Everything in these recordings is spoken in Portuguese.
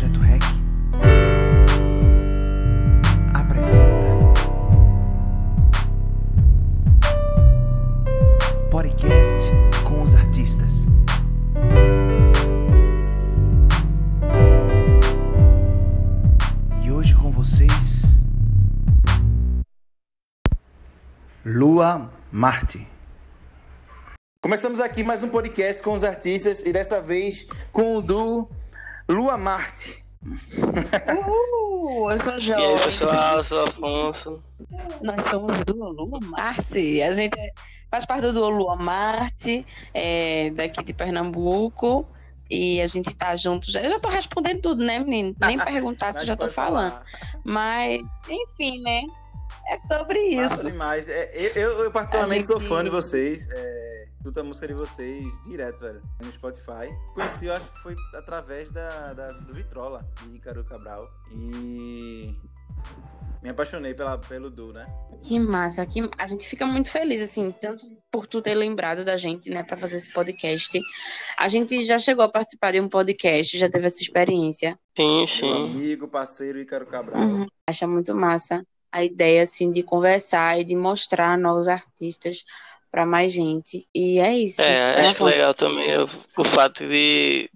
Projeto REC apresenta podcast com os artistas. E hoje com vocês, Lua Marte. Começamos aqui mais um podcast com os artistas e dessa vez com o do Lua Marte. Uh, eu sou E aí, João. pessoal, eu sou Afonso. Nós somos do Lua Marte. A gente é- faz parte do Lua Marte, é, daqui de Pernambuco. E a gente tá junto já. Eu já tô respondendo tudo, né, menino? Nem perguntar se eu Mas já tô falando. falar. Mas, enfim, né? É sobre Massa isso. demais. É, eu, eu- particularmente A sou gente- fã de vocês. É, escuto a música de vocês direto, velho, no Spotify. Conheci, eu acho que foi através da, da- do Vitrola, de Ícaro Cabral. E me apaixonei pela, pelo Du, né? Que massa. Que... A gente fica muito feliz, assim, tanto por tu ter lembrado da gente, né, pra fazer esse podcast. A gente já chegou a participar de um podcast, já teve essa experiência. Sim, Meu sim. amigo, parceiro Ícaro Cabral. Uhum. Acho muito massa a ideia assim de conversar e de mostrar novos artistas para mais gente. E é isso. É, acho legal também o, o fato de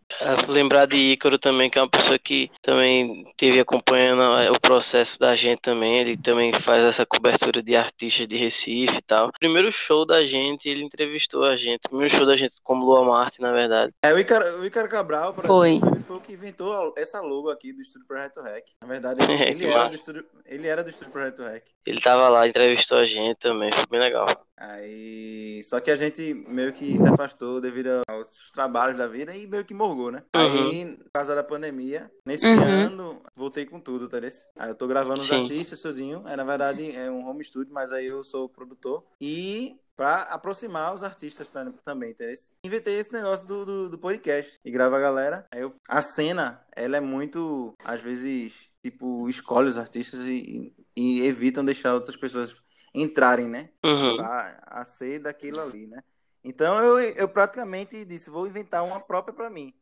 lembrar de Ícaro também, que é uma pessoa que também teve acompanhando eh, o processo da gente também. Ele também faz essa cobertura de artistas de Recife e tal. Primeiro show da gente, ele entrevistou a gente. Primeiro show da gente como Lua Marte, na verdade. É, o Ícaro, o Ícaro Cabral, por Foi. exemplo, ele foi o que inventou essa logo aqui do Estúdio Projeto Rec. Na verdade, ele, É, ele que era, do estúdio, ele era do Estúdio Projeto Rec. Ele tava lá, entrevistou a gente também, foi bem legal. Aí. Só que a gente meio que se afastou devido aos trabalhos da vida e meio que né? Uhum. Aí, por causa da pandemia, nesse Uhum. ano, voltei com tudo, tá ligado? Aí eu tô gravando os Sim. artistas sozinho. É, na verdade, é um home studio, mas aí eu sou produtor. E. Pra aproximar os artistas tam- também, entendeu? Inventei esse negócio do, do, do podcast e grava a galera. Aí eu, a cena, ela é muito, às vezes, tipo, escolhe os artistas e, e, e evitam deixar outras pessoas entrarem, né? Uhum. a, a ser daquilo ali, né? Então eu, eu praticamente disse, vou inventar uma própria para mim,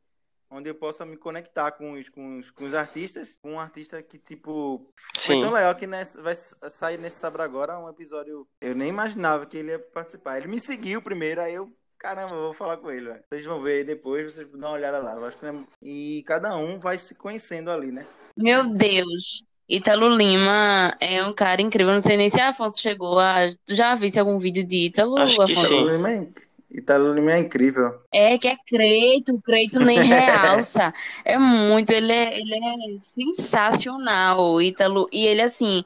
onde eu possa me conectar com os, com os, com os artistas, com um artista que tipo foi Sim. tão legal que nessa, vai sair nesse Sabra agora um episódio, eu nem imaginava que ele ia participar. Ele me seguiu primeiro, aí eu Caramba, eu vou falar com ele, velho. Vocês vão ver aí depois, vocês dão uma olhada lá. Eu acho que é- E cada um vai se conhecendo ali, né? Meu Deus. Ítalo Lima é um cara incrível. Não sei nem se Afonso chegou a. Tu já visse algum vídeo de Ítalo, Afonso? sim. Italo Lima é, Italo Lima é incrível. É que é Creito, Creito nem realça. É muito, ele é, ele é sensacional, Ítalo. E ele, assim,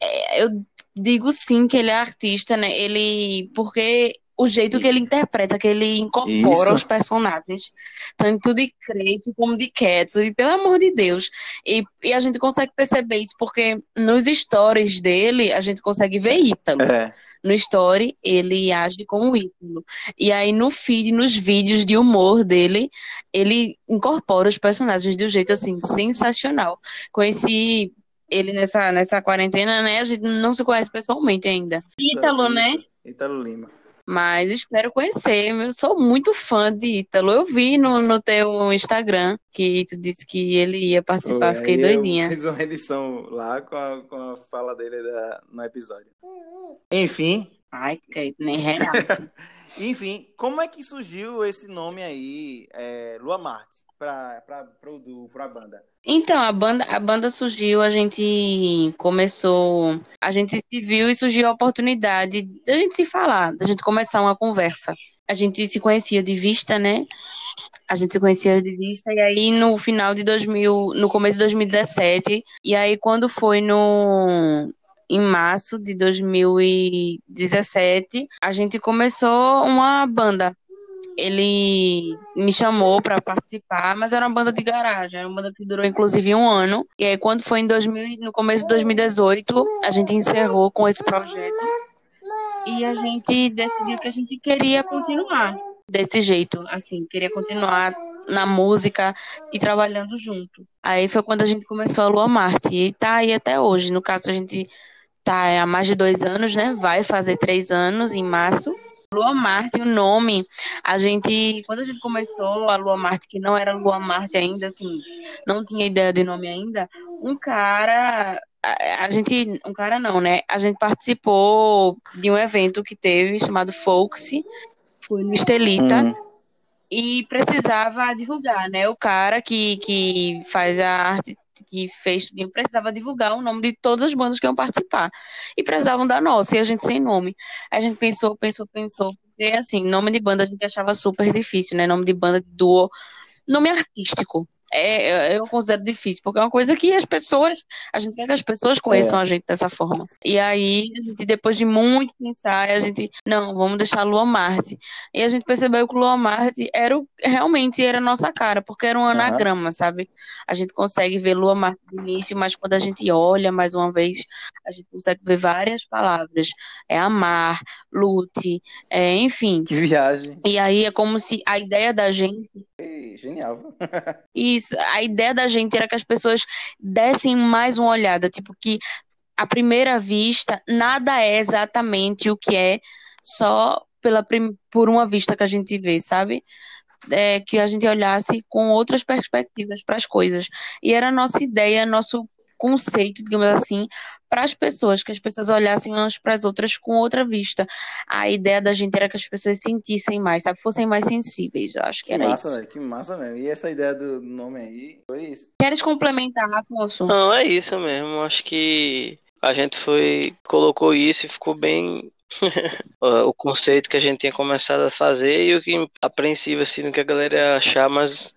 é, eu digo sim que ele é artista, né? Ele, porque o jeito que ele interpreta, que ele incorpora Isso. os personagens, tanto de Creito como de Keto, e pelo amor de Deus. E, e a gente consegue perceber isso, porque nos stories dele, a gente consegue ver Ítalo É. no story, ele age como ídolo. E aí no feed, nos vídeos de humor dele, ele incorpora os personagens de um jeito assim sensacional. Conheci ele nessa nessa quarentena, né? A gente não se conhece pessoalmente ainda. Ítalo, né? Italo Lima. Mas espero conhecer. Eu sou muito fã de Ítalo. Eu vi no, no teu Instagram que tu disse que ele ia participar, fiquei doidinha. Eu fiz uma edição lá com a, com a fala dele da- no episódio. Enfim, Ai, que nem real. enfim, como é que surgiu esse nome aí, é, Lua Marte, pra, pra, pro, do, pra banda? Então, a banda, a banda surgiu, a gente começou, a gente se viu e surgiu a oportunidade da gente se falar, da gente começar uma conversa. A gente se conhecia de vista, né? A gente se conhecia de vista, e aí no final de 2000, no começo de 2017, e aí quando foi no em março de 2017, a gente começou uma banda. Ele me chamou para participar, mas era uma banda de garagem, era uma banda que durou inclusive um ano. E aí quando foi em 2000, no começo de 2018, a gente encerrou com esse projeto e a gente decidiu que a gente queria continuar desse jeito, assim, queria continuar na música e trabalhando junto. Aí foi quando a gente começou a Lua Marte e tá aí até hoje. No caso, a gente tá há mais de dois anos, né? Vai fazer três anos em março. Lua Marte, o nome, a gente, quando a gente começou a Lua Marte, que não era Lua Marte ainda, assim, não tinha ideia de nome ainda, um cara, a, a gente, um cara não, né? A gente participou de um evento que teve chamado Folksy, foi no Estelita, Hum. e precisava divulgar, né? O cara que, que faz a arte, que fez precisava divulgar o nome de todas as bandas que iam participar. E precisavam da nossa, e a gente sem nome. A gente pensou, pensou, pensou, porque assim, nome de banda a gente achava super difícil, né? Nome de banda de duo, nome artístico. É, eu considero difícil, porque é uma coisa que as pessoas, a gente quer que as pessoas conheçam a gente dessa forma. E aí, a gente, depois de muito pensar, a gente, não, vamos deixar Lua Marte. E a gente percebeu que Lua Marte era o, realmente era a nossa cara, porque era um anagrama, sabe? A gente consegue ver Lua Marte no início, mas quando a gente olha mais uma vez, a gente consegue ver várias palavras. É amar, lute, é, enfim. Que viagem. E aí é como se a ideia da gente Ei, Genial. viu? Isso, a ideia da gente era que as pessoas dessem mais uma olhada, tipo que à primeira vista nada é exatamente o que é só pela por uma vista que a gente vê, sabe? É, que a gente olhasse com outras perspectivas para as coisas. E era a nossa ideia, nosso conceito, digamos assim, para as pessoas, que as pessoas olhassem umas para as outras com outra vista. A ideia da gente era que as pessoas sentissem mais, sabe? Fossem mais sensíveis. Eu acho que Que era massa, isso. velho. Que massa mesmo. E essa ideia do nome aí foi isso. Queres complementar, Afonso? Não, é isso mesmo. Acho que a gente foi, colocou isso e ficou bem o o conceito que a gente tinha começado a fazer e o que apreensivo assim no que a galera ia achar, mas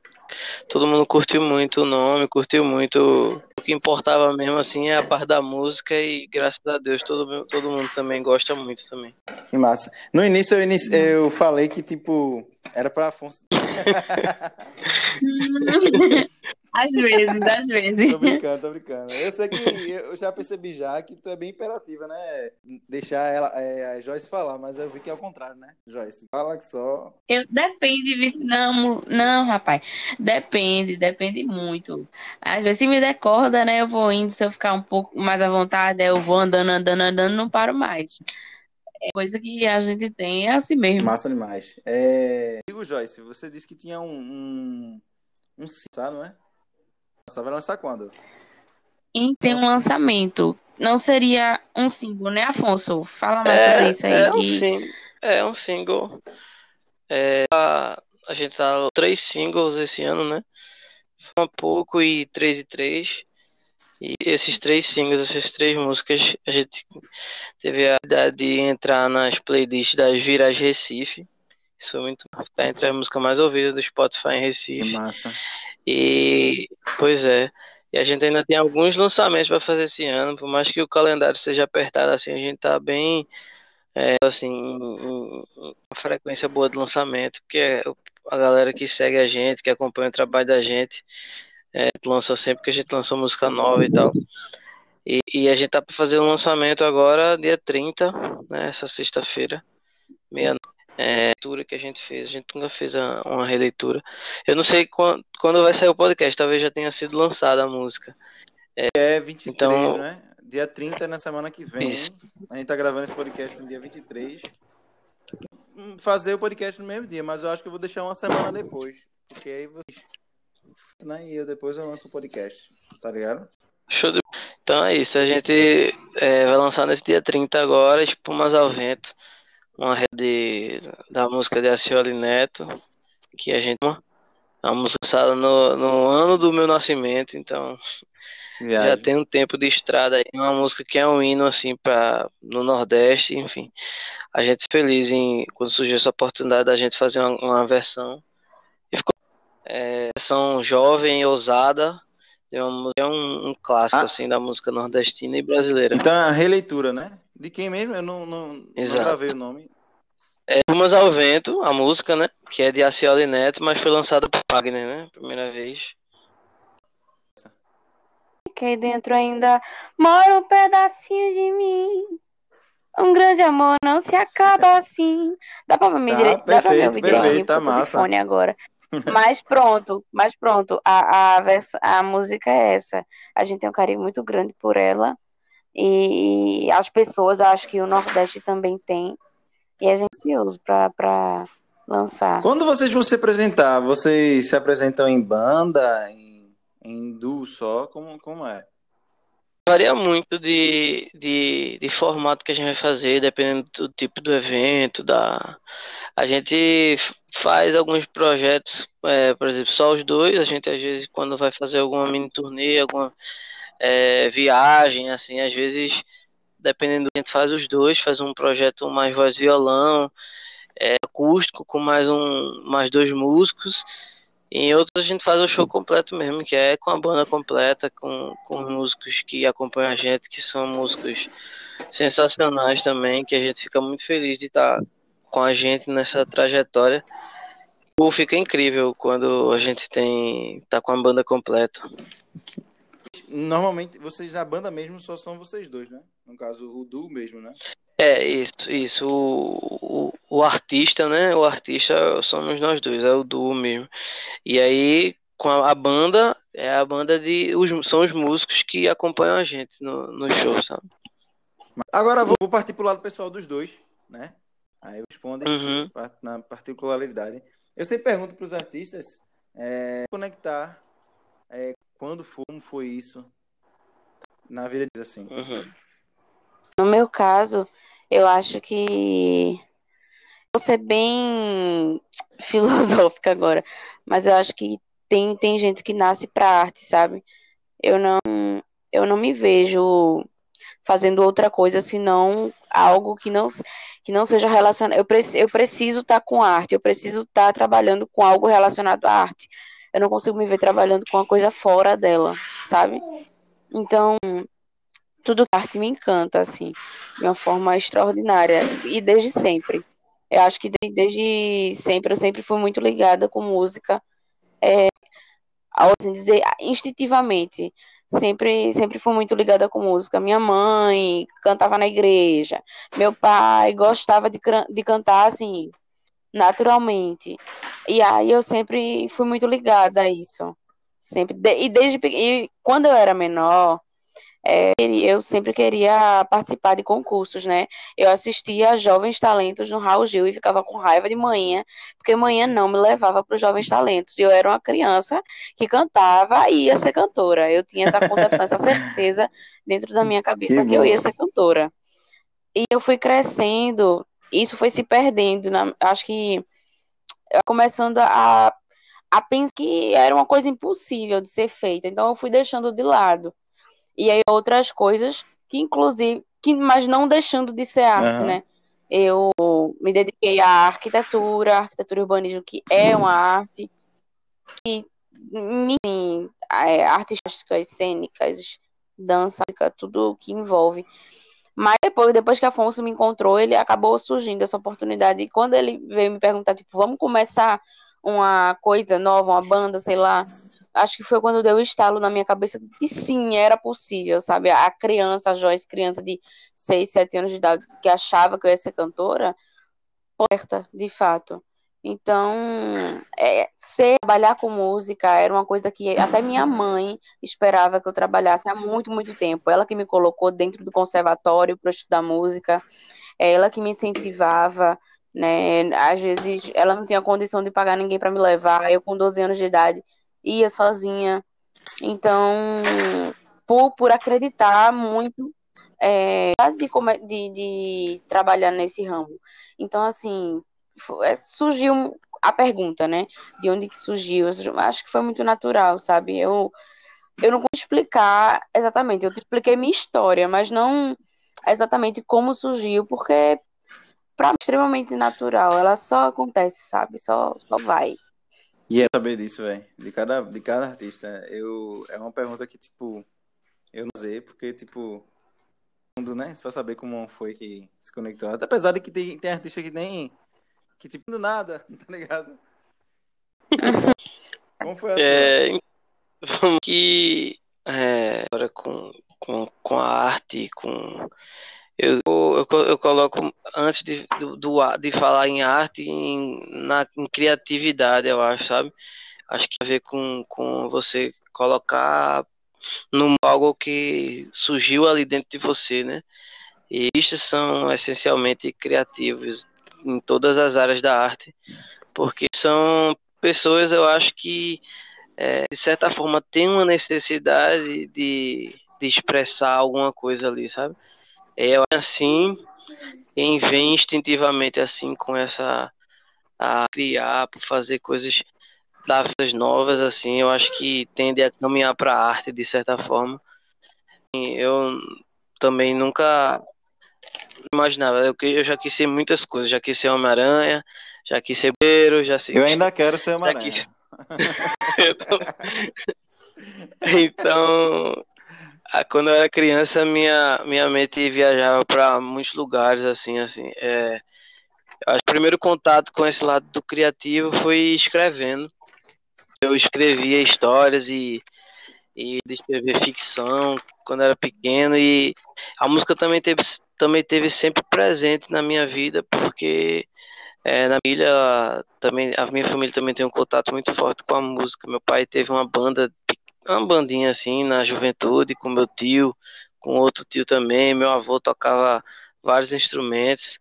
todo mundo curtiu muito o nome, curtiu muito. O que importava mesmo assim é a parte da música e graças a Deus todo, todo mundo também gosta muito também. Que massa. No início eu, inici- eu falei que, tipo, era pra Afonso. Às vezes, às vezes. Tô brincando, tô brincando. Eu sei que eu já percebi já que tu é bem imperativa, né? Deixar ela, é, a Joyce falar, mas eu vi que é o contrário, né? Joyce, fala que só. Eu, depende, vice- não, não, rapaz. Depende, depende muito. Às vezes, se me der corda, né, eu vou indo. Se eu ficar um pouco mais à vontade, eu vou andando, andando, andando, não paro mais. É coisa que a gente tem, é assim mesmo. Massa demais. É... Digo, Joyce, você disse que tinha um. Um, um não é? Você vai lançar quando? E tem um lançamento. Não seria um single, né, Afonso? Fala mais sobre isso aí. é, um que- sing- é um single. É, a, a gente tá três singles esse ano, né? Um pouco e três e três. E esses três singles, essas três músicas, a gente teve a ideia de entrar nas playlists das Viras Recife. Isso foi muito. Tá entre as músicas mais ouvidas do Spotify em Que Recife. massa. E, pois é. E a gente ainda tem alguns lançamentos para fazer esse ano, por mais que o calendário seja apertado assim, a gente tá bem, é, assim, uma frequência boa de lançamento, porque é a galera que segue a gente, que acompanha o trabalho da gente, é, lança sempre que a gente lança música nova e tal. E, e a gente tá para fazer um lançamento agora, dia 30, né, essa sexta-feira, meia é, leitura que a gente fez, a gente nunca fez a- uma releitura. Eu não sei quando, quando vai sair o podcast, talvez já tenha sido lançada a música. É 23, Então- né? Dia 30 é na semana que vem. Isso. A gente tá gravando esse podcast no dia 23. Hum, Fazer o podcast no mesmo dia, mas eu acho que eu vou deixar uma semana depois. Porque aí vocês. Né? E eu depois eu lanço o podcast. Tá ligado? Show de... Então é isso, a gente é, vai lançar nesse dia 30 agora, Espumas ao Vento, uma rede da música de Acioli Neto, que a gente. Uma música lançada no, no ano do meu nascimento, então já Viagem. tem um tempo de estrada aí, uma música que é um hino assim para no Nordeste, enfim. A gente feliz em quando surgiu essa oportunidade da gente fazer uma, uma versão. E ficou é, versão jovem, ousada, é, é um, um clássico Ah. assim da música nordestina e brasileira. Então é a releitura, né? De quem mesmo? Eu não, não, não Exato. gravei o nome. É Rumas ao Vento, a música, né? Que é de Acioli Neto, mas foi lançada por Wagner, né? Primeira vez. que dentro ainda mora um pedacinho de mim. Um grande amor não se acaba assim. Dá pra me Tá, direito, dá pra me ouvir direitinho, tá massa. fone agora. Mas pronto, mas pronto, a, a, a música é essa. A gente tem um carinho muito grande por ela. E as pessoas, acho que o Nordeste também tem. E a gente é ansioso pra, pra lançar. Quando vocês vão se apresentar, vocês se apresentam em banda, em, em duo só? Como, como é? Varia muito de, de, de formato que a gente vai fazer, dependendo do tipo do evento, da... A gente faz alguns projetos, é, por exemplo, só os dois, a gente às vezes quando vai fazer alguma mini turnê, alguma é, viagem, assim, às vezes, dependendo do que a gente faz os dois, faz um projeto mais voz violão, é, acústico, com mais um mais dois músicos, em outros a gente faz o show completo mesmo, que é com a banda completa, com, com músicos que acompanham a gente, que são músicos sensacionais também, que a gente fica muito feliz de estar com a gente nessa trajetória. Fica incrível quando a gente tem tá com a banda completa. Normalmente, vocês, a banda mesmo, só são vocês dois, né? No caso, o duo mesmo, né? É, isso, isso. O, o, o artista, né? O artista somos nós dois, é o duo mesmo. E aí, com a, a banda, é a banda de. Os, são os músicos que acompanham a gente no, no show, sabe? Agora vou, vou partir pro lado pessoal dos dois, né? Aí respondem Uhum. na particularidade. Eu sempre pergunto para os artistas é, conectar é, quando foi, como foi isso na vida deles, assim. Uhum. No meu caso, eu acho que vou ser bem filosófica agora, mas eu acho que tem, tem gente que nasce para arte, sabe? Eu não eu não me vejo fazendo outra coisa senão algo que não que não seja relacionado. Eu, preci, eu preciso estar com arte, eu preciso estar trabalhando com algo relacionado à arte. Eu não consigo me ver trabalhando com uma coisa fora dela, sabe? Então, tudo que arte me encanta, assim, de uma forma extraordinária. E desde sempre. Eu acho que desde, desde sempre, eu sempre fui muito ligada com música. É, ao assim dizer, instintivamente. Sempre, sempre fui muito ligada com música. Minha mãe cantava na igreja. Meu pai gostava de, de cantar, assim, naturalmente. E aí eu sempre fui muito ligada a isso. Sempre. E desde e quando eu era menor, é, eu sempre queria participar de concursos, né? Eu assistia a Jovens Talentos no Raul Gil e ficava com raiva de manhã, porque manhã não me levava para os Jovens Talentos. E eu era uma criança que cantava e ia ser cantora. Eu tinha essa concepção, essa certeza dentro da minha cabeça que, que eu ia ser cantora. E eu fui crescendo, isso foi se perdendo. Na, acho que começando a, a pensar que era uma coisa impossível de ser feita. Então eu fui deixando de lado. E aí outras coisas que inclusive, que, mas não deixando de ser arte, uhum. né? Eu me dediquei à arquitetura, arquitetura e urbanismo, que é uma arte, e enfim, é, artes plásticas, cênicas, dança, tudo que envolve. Mas depois, depois que Afonso me encontrou, ele acabou surgindo essa oportunidade. E quando ele veio me perguntar, tipo, vamos começar uma coisa nova, uma banda, sei lá, acho que foi quando deu o estalo na minha cabeça que sim, era possível, sabe? A criança, a Joyce, criança de 6, 7 anos de idade, que achava que eu ia ser cantora, certa, de fato. Então, é, ser, trabalhar com música era uma coisa que até minha mãe esperava que eu trabalhasse há muito, muito tempo. Ela que me colocou dentro do conservatório para estudar música, é ela que me incentivava, né? Às vezes ela não tinha condição de pagar ninguém para me levar. Eu, com 12 anos de idade, ia sozinha. Então, por, por acreditar muito é, de, de, de trabalhar nesse ramo. Então, assim, surgiu a pergunta, né? De onde que surgiu? Eu acho que foi muito natural, sabe? Eu, eu não consigo explicar exatamente. Eu te expliquei minha história, mas não exatamente como surgiu, porque para é extremamente natural. Ela só acontece, sabe? Só, só vai. E é saber disso, velho. De cada, de cada artista. Eu, é uma pergunta que, tipo, eu não sei, porque, tipo, mundo, né? Pra saber como foi que se conectou. Apesar de que tem, tem artista que nem. Que, tipo, do nada, tá ligado? como foi a é, Vamos que. É, agora com, com, com a arte, com. Eu, eu, eu coloco antes de, do, de falar em arte, em, na, em criatividade, eu acho, sabe? Acho que tem a ver com, com você colocar num algo que surgiu ali dentro de você, né? E artistas são essencialmente criativos. Em todas as áreas da arte, porque são pessoas, eu acho que é, de certa forma tem uma necessidade de, de expressar alguma coisa ali, sabe? É assim, quem vem instintivamente assim com essa a criar, por fazer coisas coisas novas assim, eu acho que tende a caminhar para a arte de certa forma. Eu também nunca imaginava, eu, eu já quis ser muitas coisas, já quis ser Homem-Aranha, já quis ser beiro, já sei. Eu ainda quero ser Homem-Aranha. Quis... então, quando eu era criança, minha, minha mente viajava para muitos lugares, assim, assim. É, o primeiro contato com esse lado do criativo foi escrevendo. Eu escrevia histórias e, e de escrever ficção quando era pequeno e a música também teve, também teve sempre presente na minha vida porque é, na família também a minha família também tem um contato muito forte com a música. Meu pai teve uma banda, uma bandinha assim na juventude com meu tio, com outro tio também. Meu avô tocava vários instrumentos,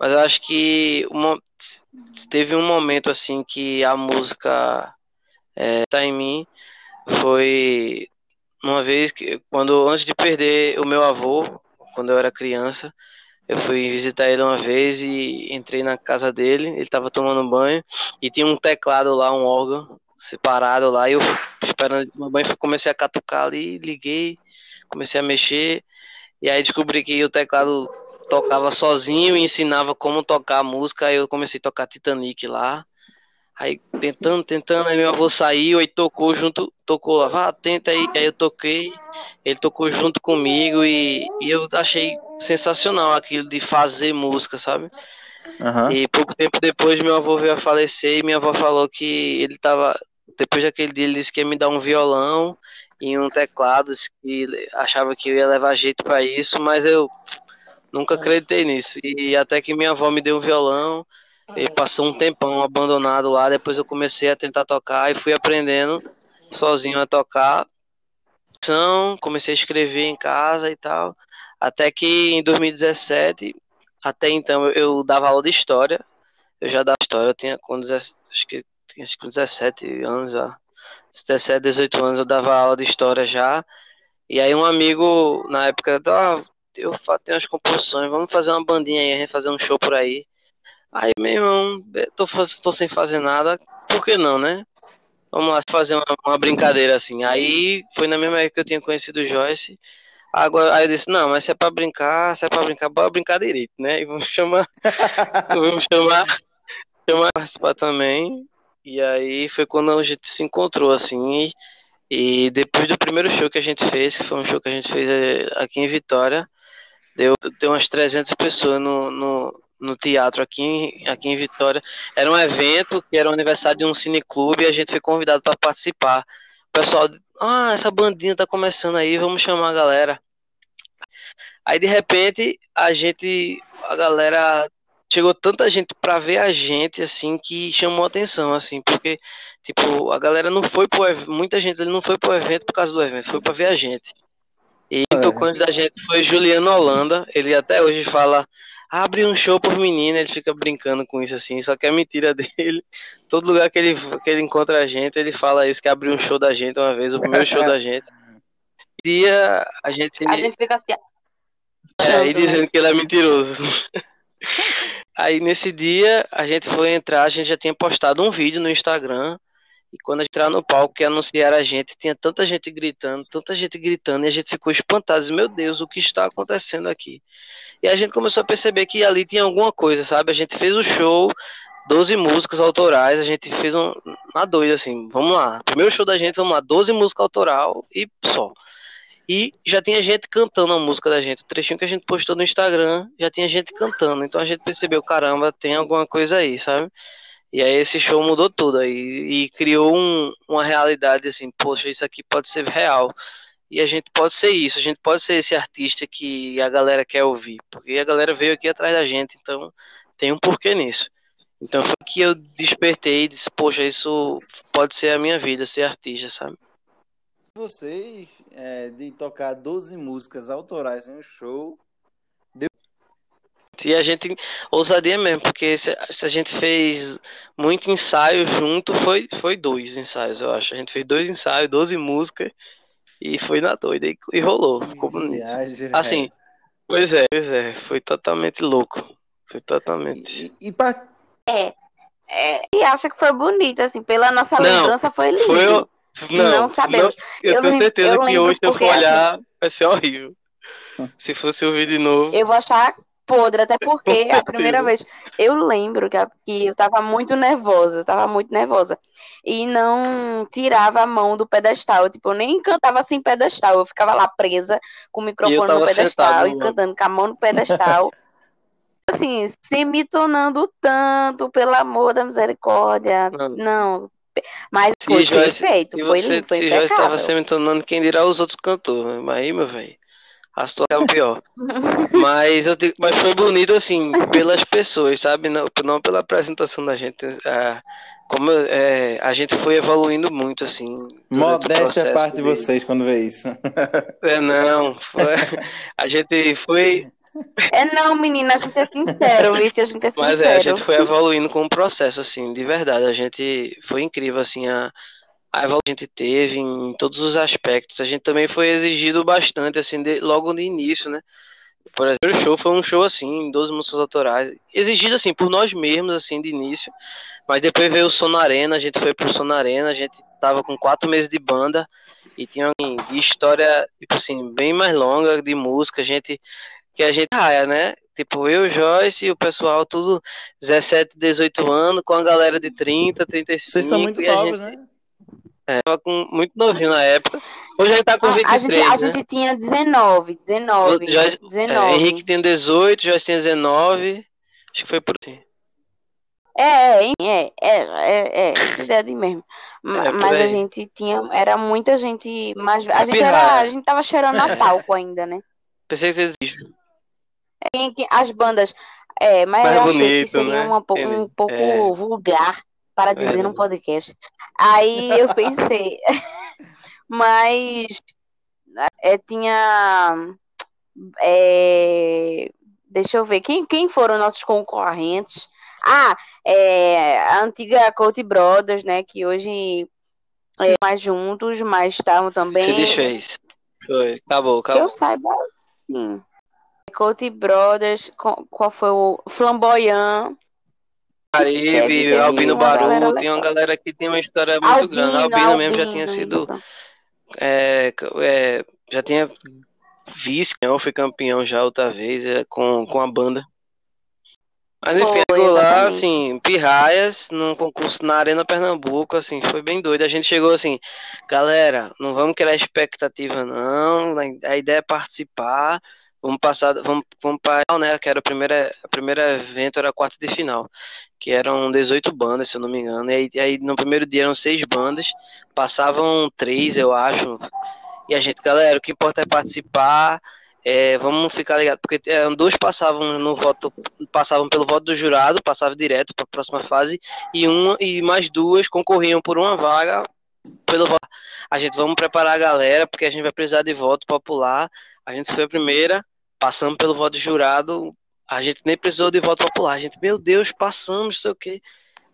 mas eu acho que uma, teve um momento assim que a música é, tá em mim foi uma vez que quando antes de perder o meu avô quando eu era criança eu fui visitar ele uma vez e entrei na casa dele ele estava tomando banho e tinha um teclado lá um órgão separado lá e eu esperando tomar banho comecei a catucar ali liguei comecei a mexer e aí descobri que o teclado tocava sozinho e ensinava como tocar a música aí eu comecei a tocar Titanic lá Aí tentando, tentando, aí meu avô saiu e tocou junto, tocou lá, vá, tenta aí, aí eu toquei, ele tocou junto comigo e, e eu achei sensacional aquilo de fazer música, sabe? Uhum. E pouco tempo depois meu avô veio a falecer e minha avó falou que ele tava, depois daquele dia ele disse que ia me dar um violão e um teclado, que achava que eu ia levar jeito para isso, mas eu nunca acreditei nisso. E até que minha avó me deu um violão, ele passou um tempão abandonado lá, depois eu comecei a tentar tocar e fui aprendendo sozinho a tocar. Comecei a escrever em casa e tal. Até que em 2017, até então eu dava aula de história. Eu já dava história, eu tinha com 17, acho que tinha 17 anos já. 17, 18 anos eu dava aula de história já. E aí um amigo, na época, ah, eu tenho umas composições, vamos fazer uma bandinha aí, fazer um show por aí. Aí, meu irmão, tô, tô sem fazer nada, por que não, né? Vamos lá fazer uma, uma, brincadeira assim. Aí foi na mesma época que eu tinha conhecido o Joyce. Agora, aí eu disse, não, mas se é pra brincar, se é pra brincar, bora brincar direito, né? E vamos chamar. vamos chamar. Chamar participar também. E aí foi quando a gente se encontrou, assim. E, e depois do primeiro show que a gente fez, que foi um show que a gente fez eh, aqui em Vitória, deu, deu umas 300 pessoas no, no no teatro aqui em, aqui em Vitória. Era um evento que era o aniversário de um cineclube e a gente foi convidado para participar. O pessoal, ah, essa bandinha tá começando aí, vamos chamar a galera. Aí de repente a gente, a galera chegou tanta gente para ver a gente assim que chamou atenção assim, porque tipo, a galera não foi pro muita gente ele não foi pro evento por causa do evento, foi para ver a gente. E é. o tocante da gente foi Juliano Holanda, ele até hoje fala abre um show por menina, ele fica brincando com isso assim, só que é mentira dele. Todo lugar que ele, que ele encontra a gente, ele fala isso, que abriu um show da gente uma vez, o primeiro show da gente. Dia a gente. A gente fica assim. É, e dizendo que ele é mentiroso. Aí nesse dia a gente foi entrar, a gente já tinha postado um vídeo no Instagram. E quando a gente entrar no palco que anunciaram a gente, tinha tanta gente gritando, tanta gente gritando, e a gente ficou espantado. Meu Deus, o que está acontecendo aqui? E a gente começou a perceber que ali tinha alguma coisa, sabe? A gente fez o show, 12 músicas autorais, a gente fez um. Na doida, assim, vamos lá. Primeiro show da gente, vamos lá, 12 músicas autoral e só. E já tinha gente cantando a música da gente. O trechinho que a gente postou no Instagram já tinha gente cantando. Então a gente percebeu, caramba, tem alguma coisa aí, sabe? E aí esse show mudou tudo aí e criou um, uma realidade assim, poxa, isso aqui pode ser real e a gente pode ser isso, a gente pode ser esse artista que a galera quer ouvir, porque a galera veio aqui atrás da gente, então tem um porquê nisso. Então foi que eu despertei e disse, poxa, isso pode ser a minha vida, ser artista, sabe? Vocês, é, de tocar 12 músicas autorais em um show, E a gente, ousadia mesmo, porque se, se a gente fez muito ensaio junto, foi, foi dois ensaios, eu acho. A gente fez dois ensaios, 12 músicas, e foi na doida, e, e rolou, ficou bonito. Viagem, Assim, pois é, pois é, foi totalmente louco. Foi totalmente. E, e pra- É, e acha que foi bonito, assim, pela nossa Não, lembrança foi lindo. Foi, eu- não, Não sabemos. eu, Eu tenho certeza eu que hoje, se eu for assim, olhar, vai ser horrível. Se fosse ouvir de novo. Eu vou achar podre, até porque a primeira vez eu lembro que, que eu tava muito nervosa, tava muito nervosa. E não tirava a mão do pedestal. Tipo, eu nem cantava sem pedestal. Eu ficava lá presa com o microfone no pedestal sentado e no- cantando com a mão no pedestal. Assim, se me tornando tanto, pelo amor da misericórdia. Não. Não. Mas foi Joyce- perfeito, foi lindo, foi se já estava impecável. se entonando, quem dirá os outros cantores. Mas aí, meu velho, a situação é pior. mas, eu digo- mas foi bonito, assim, pelas pessoas, sabe? Não, não pela apresentação da gente. ah, como é, a gente foi evoluindo muito, assim. modéstia é parte de vocês quando vê isso. É, não, foi, a gente foi. É não, menina, a gente é sincero? Se a gente é sincero. Mas é, a gente foi evoluindo com o processo, assim, de verdade. A gente foi incrível, assim, a, a evolução que a gente teve em todos os aspectos. A gente também foi exigido bastante, assim, de- logo no início, né? Por exemplo, o show foi um show, assim, 12 músicas autorais. Exigido, assim, por nós mesmos, assim, de início. Mas depois veio o Som na Arena, a gente foi pro Som na Arena, a gente tava com quatro meses de banda e tinha, assim, de história, tipo assim, bem mais longa de música. A gente que a gente raia, né? Tipo, eu, Joyce e o pessoal, tudo 17, 18 anos, com a galera de 30, 35. Vocês são muito novos, gente né? Tava com, muito novinho na época. Hoje a gente tá com Ah, 23, a gente, a né? gente tinha 19, 19, Já- É, 19. Henrique tem 18, Joyce tem 19. Acho que foi por assim. É, é, é, é, é, é, essa ideia de mesmo. É, Mas a gente tinha, era muita gente mais, a É gente era, pirraia. a gente tava cheirando a talco ainda, né? Pensei que quem- As bandas, é, mas Mais eu achei que bonito, seria né? uma, po- um pouco É. vulgar para dizer É. num podcast. Aí eu pensei, mas é, tinha, é, deixa eu ver, quem, quem foram nossos concorrentes? Ah, é, a antiga Colt Brothers, né, que hoje é, mais juntos, mas estavam também. Se desfez. Foi. Acabou, Que eu acabou. saiba, sim. Colt Brothers, qual foi o Flamboyant? Caribe, Albino Baru, tem uma galera que tem uma história muito grande. Albino, Albino mesmo já tinha Albino, sido. É, é, já tinha vice, eu fui campeão já outra vez é, com, com a banda. Mas enfim, Foi, chegou lá, assim, pirraias, num concurso na Arena Pernambuco, assim, foi bem doido. A gente chegou assim, galera, não vamos criar expectativa, não. A ideia é participar. Vamos passar, vamos, vamos para, né? Que era a primeira, a primeira evento, era a quarta de final. Que eram 18 bandas, se eu não me engano. E aí, aí no primeiro dia eram seis bandas, passavam três, eu acho. E a gente, galera, o que importa é participar. é, vamos ficar ligados, porque é, dois passavam no voto, passavam pelo voto do jurado, passavam direto para a próxima fase, e uma e mais duas concorriam por uma vaga pelo voto. A gente vamos preparar a galera, porque a gente vai precisar de voto popular. A gente foi a primeira, passamos pelo voto do jurado, a gente nem precisou de voto popular. A gente, meu Deus, passamos, não sei o quê.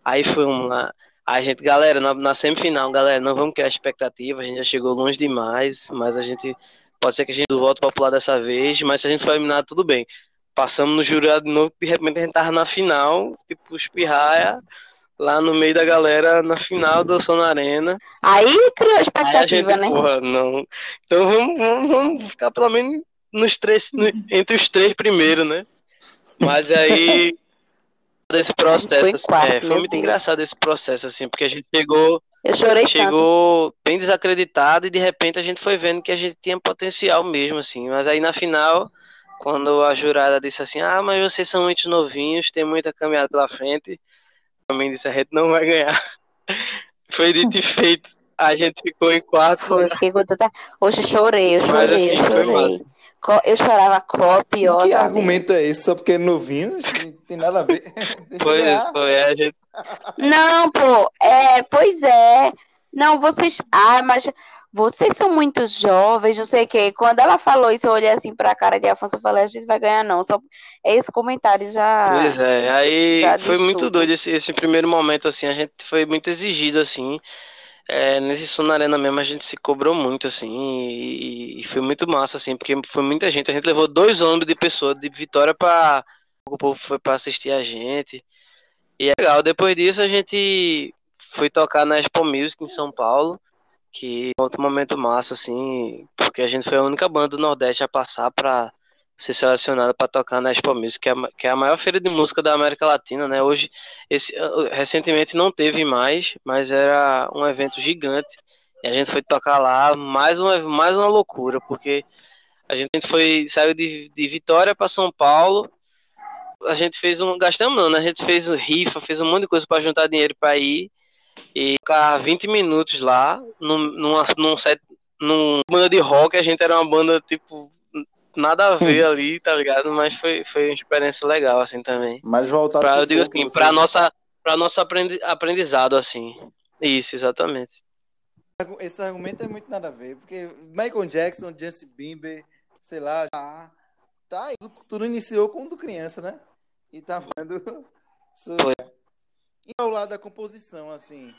Aí foi uma. A gente, galera, na, na semifinal, galera, não vamos criar expectativa, a gente já chegou longe demais, mas a gente. Pode ser que a gente do voto popular dessa vez, mas se a gente for eliminado, tudo bem. Passamos no jurado de novo, de repente a gente tava na final, tipo, os pirraia, lá no meio da galera, na final do Som na Arena. Aí criou Aí a expectativa, gente, né? porra, não. Então vamos, vamos, vamos ficar pelo menos nos três, no- entre os três primeiros, né? Mas aí desse processo, foi em assim, quarto, é, foi muito Deus. engraçado esse processo, assim, porque a gente chegou, Eu chorei tanto. chegou bem desacreditado e de repente a gente foi vendo que a gente tinha potencial mesmo, assim. Mas aí na final, quando a jurada disse assim, ah, mas vocês são muito novinhos, tem muita caminhada pela frente, também disse, a gente não vai ganhar. Foi dito e feito. A gente ficou em quarto. Foi, eu fiquei com tanta... Hoje eu chorei, eu Mas, chorei, eu assim, foi chorei. Eu chorava copiosamente. Que argumento é esse? Só porque é novinho? Isso Não tem nada a ver. Eu Foi, foi, a gente Não, pô, é, pois é. Não, vocês. Ah, mas vocês são muito jovens, não sei o quê. Quando ela falou isso, eu olhei assim pra cara de Afonso e falei, a gente vai ganhar não. Só esse comentário já. Pois é, aí foi muito tudo. doido esse, esse primeiro momento, assim, a gente foi muito exigido, assim. É, nesse Som na Arena mesmo a gente se cobrou muito, assim, e, e foi muito massa, assim, porque foi muita gente. A gente levou dois ônibus de pessoa de Vitória pra. O povo foi pra assistir a gente. E é legal. Depois disso a gente foi tocar na Expo Music em São Paulo, que é outro momento massa, assim, porque a gente foi a única banda do Nordeste a passar pra ser selecionada pra tocar na Expo Music, que é, a que é a maior feira de música da América Latina, né? Hoje, esse, uh, recentemente não teve mais, mas era um evento gigante. E a gente foi tocar lá, mais uma, mais uma loucura, porque a gente foi, saiu de, de Vitória para São Paulo. A gente fez um. Gastamos não, né? A gente fez rifa, fez um monte de coisa para juntar dinheiro para ir. E ficar 20 minutos lá, num, numa, num set, num banda de rock, a gente era uma banda, tipo, nada a ver ali, tá ligado? Mas foi, foi uma experiência legal, assim, também. Mas voltado Pra, pro eu digo assim, pra nossa, pra nosso aprendi- aprendizado, assim. Isso, exatamente. Esse argumento é muito nada a ver, porque Michael Jackson, Justin Bieber, sei lá, já tá aí. Tudo iniciou quando criança, né? E tá vendo. Foi. E ao lado da composição, assim,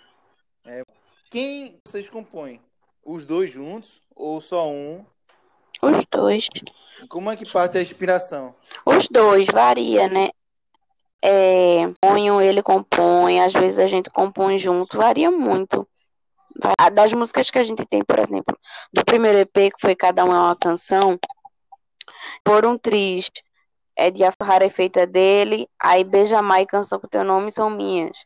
é, quem vocês compõem? Os dois juntos ou só um? Os dois. Como é que parte a inspiração? Os dois, varia, né? É, ponho, ele compõe, às vezes a gente compõe junto, varia muito. Das músicas que a gente tem, por exemplo, do primeiro EP, que foi Cada Um é uma Canção, Por um Triz é de Afarrar é feita dele, aí Beijamar e Canção com Teu Nome são minhas.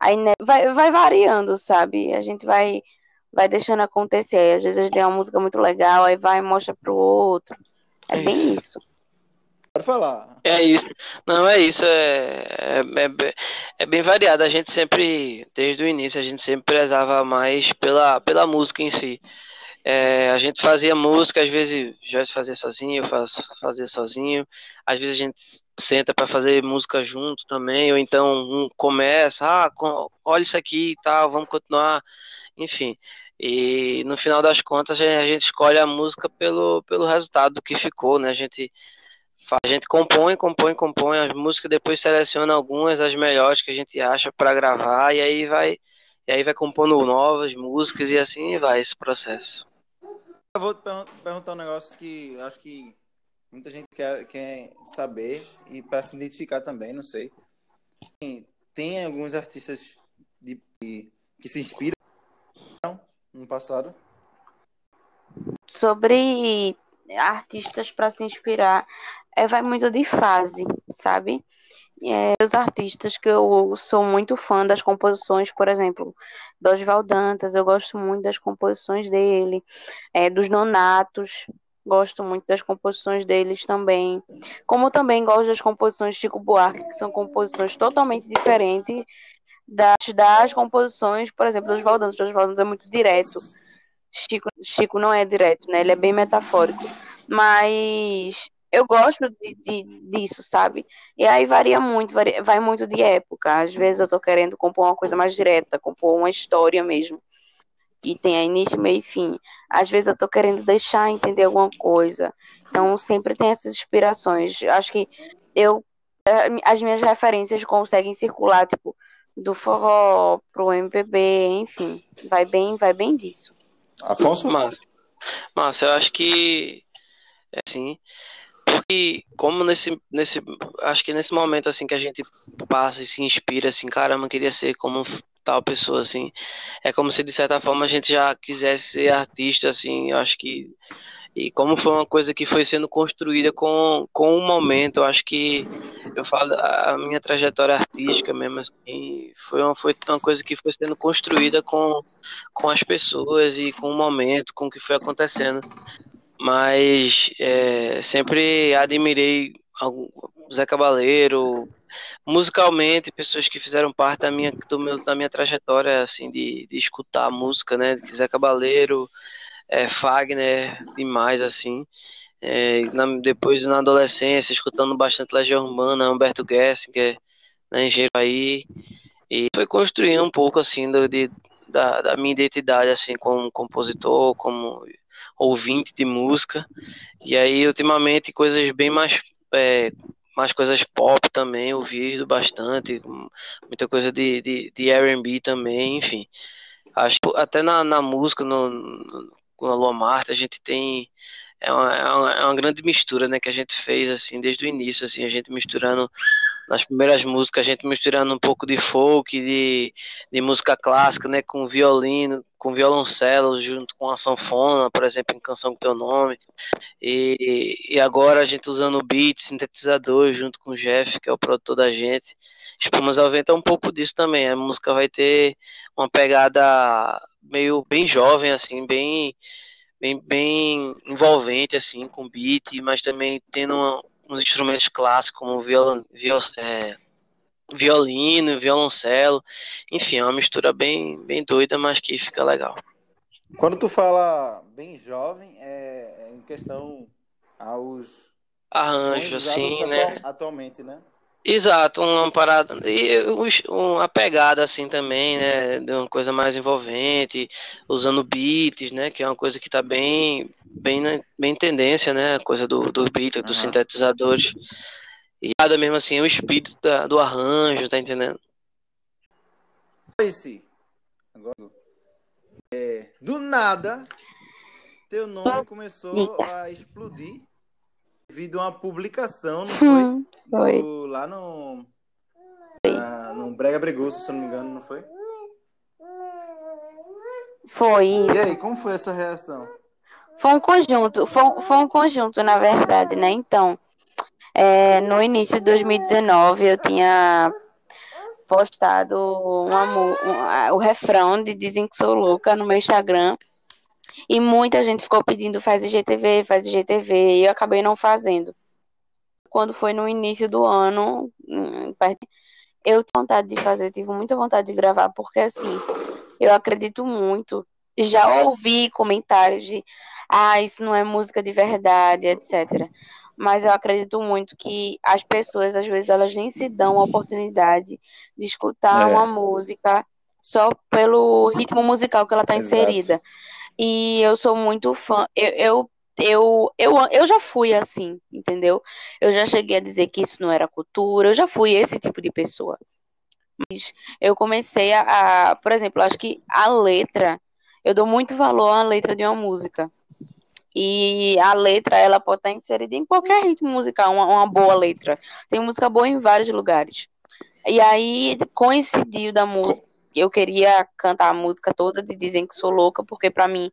Aí né, vai, vai variando, sabe? A gente vai, vai deixando acontecer. Às vezes a gente tem uma música muito legal, aí vai e mostra pro outro. É bem isso. Pode falar. É isso. Não, é isso. É, é, é, é bem variado. A gente sempre, desde o início, a gente sempre prezava mais pela, pela música em si. É, a gente fazia música, às vezes Joyce fazia sozinho, eu faço, fazia sozinho. Às vezes a gente senta para fazer música junto também, ou então um começa, ah, olha isso aqui e tal, vamos continuar. Enfim. E no final das contas a gente, escolhe a música pelo, pelo resultado do que ficou, né? A gente A gente compõe, compõe, compõe as músicas, depois seleciona algumas, as melhores que a gente acha para gravar, e aí vai, e aí vai compondo novas músicas e assim vai esse processo. Eu vou te pergun- perguntar um negócio que acho que muita gente quer, quer saber e para se identificar também, não sei. Tem, tem alguns artistas de- que, que se inspiram no passado. sobre artistas para se inspirar, é, vai muito de fase, sabe? É, os artistas que eu sou muito fã das composições, por exemplo, do Oswald Dantas, eu gosto muito das composições dele, é, dos Nonatos, gosto muito das composições deles também. Como também gosto das composições de Chico Buarque, que são composições totalmente diferentes das, das composições, por exemplo, do Oswald Dantas. O Oswald Dantas é muito direto. Chico, Chico não é direto, né? Ele é bem metafórico. Mas eu gosto de, de- disso, sabe? E aí varia muito, varia- vai muito de época. Às vezes eu tô querendo compor uma coisa mais direta, compor uma história mesmo, que tenha início, meio e fim. Às vezes eu tô querendo deixar entender alguma coisa. Então sempre tem essas inspirações. Acho que eu eh, as minhas referências conseguem circular, tipo, do forró pro MPB, enfim, vai bem, vai bem disso. Afonso? Mas, mas eu acho que é assim, porque como nesse, nesse, acho que nesse momento assim que a gente passa e se inspira assim, caramba, eu queria ser como tal pessoa assim, é como se de certa forma a gente já quisesse ser artista assim, eu acho que e como foi uma coisa que foi sendo construída com, com o momento, eu acho que eu falo a minha trajetória artística mesmo assim, foi uma, foi uma coisa que foi sendo construída com, com as pessoas e com o momento, com o que foi acontecendo. Mas é, sempre admirei algum, Zé Cabaleiro, musicalmente, pessoas que fizeram parte da minha, do meu, da minha trajetória, assim, de, de escutar música, né? Zé Cabaleiro, é, Fagner, demais, assim. É, na- depois, na adolescência, escutando bastante Legião Urbana, Humberto Gessinger, né, Engenheiro aí. E foi construindo um pouco, assim, do, de, da, da minha identidade, assim, como compositor, como ouvinte de música. E aí, ultimamente, coisas bem mais. É, mais coisas pop também, ouvido bastante, muita coisa de, de, de RB também, enfim. Acho até na, na música, no, com a Lua Marta, a gente tem é uma, é uma, é uma, grande mistura, né, que a gente fez, assim, desde o início, assim, a gente misturando, nas primeiras músicas, a gente misturando um pouco de folk, de, de música clássica, né, com violino, com violoncelo, junto com a sanfona, por exemplo, em Canção com Teu Nome, e, e agora a gente usando beat, sintetizador, junto com o Jeff, que é o produtor da gente, Espumas ao Vento é um pouco disso também, a música vai ter uma pegada meio, bem jovem, assim, bem bem, bem envolvente, assim, com beat, mas também tendo uma, uns instrumentos clássicos como viol, viol, é, violino, violoncelo, enfim, é uma mistura bem, bem doida, mas que fica legal. Quando tu fala bem jovem, é, é em questão aos arranjos, assim, né? atualmente, né? Exato, uma parada e uma pegada assim também, né, de uma coisa mais envolvente, usando beats, né, que é uma coisa que tá bem, bem, bem tendência, né, a coisa do, do beat, uhum. dos sintetizadores. E nada mesmo assim, o espírito da, do arranjo, tá entendendo? Esse, agora, é, do nada, teu nome começou a explodir devido a uma publicação, não foi? Hum, foi. Do, lá no. Na, no Brega Bregoso, se eu não me engano, não foi? Foi isso. E aí, como foi essa reação? Foi um conjunto, foi, foi um conjunto, na verdade, né? Então, é, no início de 2019, eu tinha postado uma, o refrão de Dizem que Sou Louca no meu Instagram. E muita gente ficou pedindo faz IGTV, faz IGTV, e eu acabei não fazendo. Quando foi no início do ano, hum, eu tive vontade de fazer, tive muita vontade de gravar, porque assim, eu acredito muito. Já ouvi comentários de ah, isso não é música de verdade, etc. Mas eu acredito muito que as pessoas, às vezes, elas nem se dão a oportunidade de escutar é. uma música só pelo ritmo musical que ela está inserida. E eu sou muito fã. Eu, eu, eu, eu, eu já fui assim, entendeu? Eu já cheguei a dizer que isso não era cultura, eu já fui esse tipo de pessoa. Mas eu comecei a, a por exemplo, acho que a letra, eu dou muito valor à letra de uma música. E a letra, ela pode estar inserida em qualquer ritmo musical, uma, uma boa letra. Tem música boa em vários lugares. E aí coincidiu da música eu queria cantar a música toda de Dizem que Sou Louca, porque para mim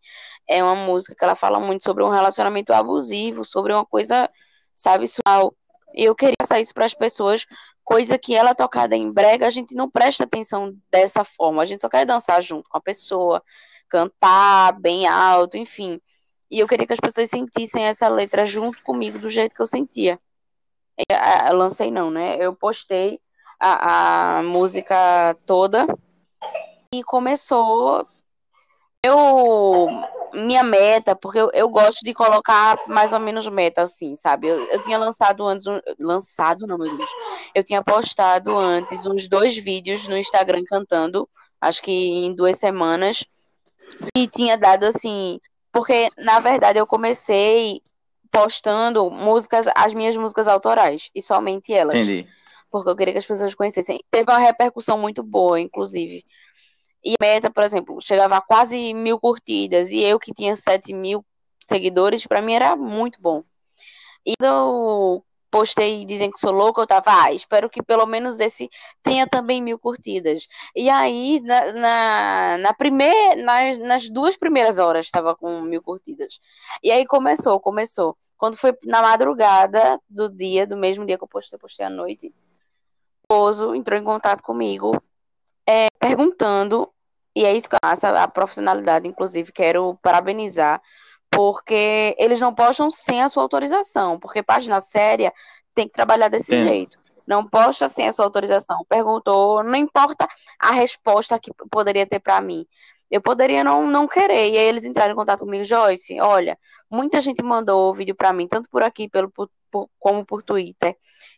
é uma música que ela fala muito sobre um relacionamento abusivo, sobre uma coisa, sabe, sual. Eu queria passar isso para as pessoas, coisa que ela tocada em brega, a gente não presta atenção dessa forma, a gente só quer dançar junto com a pessoa, cantar bem alto, enfim. E eu queria que as pessoas sentissem essa letra junto comigo do jeito que eu sentia. Eu lancei não, né? Eu postei a, a música toda e começou. Eu. Minha meta, porque eu, eu gosto de colocar mais ou menos meta, assim, sabe? Eu, eu tinha lançado antes. Um, lançado, não, meu Deus. Eu tinha postado antes uns dois vídeos no Instagram cantando, acho que em duas semanas. E tinha dado assim. Porque, na verdade, eu comecei postando músicas, as minhas músicas autorais, e somente elas. Entendi. Porque eu queria que as pessoas conhecessem. Teve uma repercussão muito boa, inclusive. E a meta, por exemplo, chegava a quase mil curtidas. E eu que tinha sete mil seguidores, para mim era muito bom. E eu postei dizendo que sou louca, eu tava, ah, espero que pelo menos esse tenha também mil curtidas. E aí, na, na, na primeira, nas, nas duas primeiras horas, estava com mil curtidas. E aí começou, começou. Quando foi na madrugada do dia, do mesmo dia que eu postei, postei à noite, esposo entrou em contato comigo, é, perguntando e é isso que acho, a profissionalidade, inclusive, quero parabenizar, porque eles não postam sem a sua autorização, porque página séria tem que trabalhar desse Sim. jeito. Não posta sem a sua autorização. Perguntou, não importa a resposta que poderia ter para mim. Eu poderia não, não querer. E aí eles entraram em contato comigo, Joyce, olha, muita gente mandou o vídeo para mim, tanto por aqui pelo, por, como por Twitter.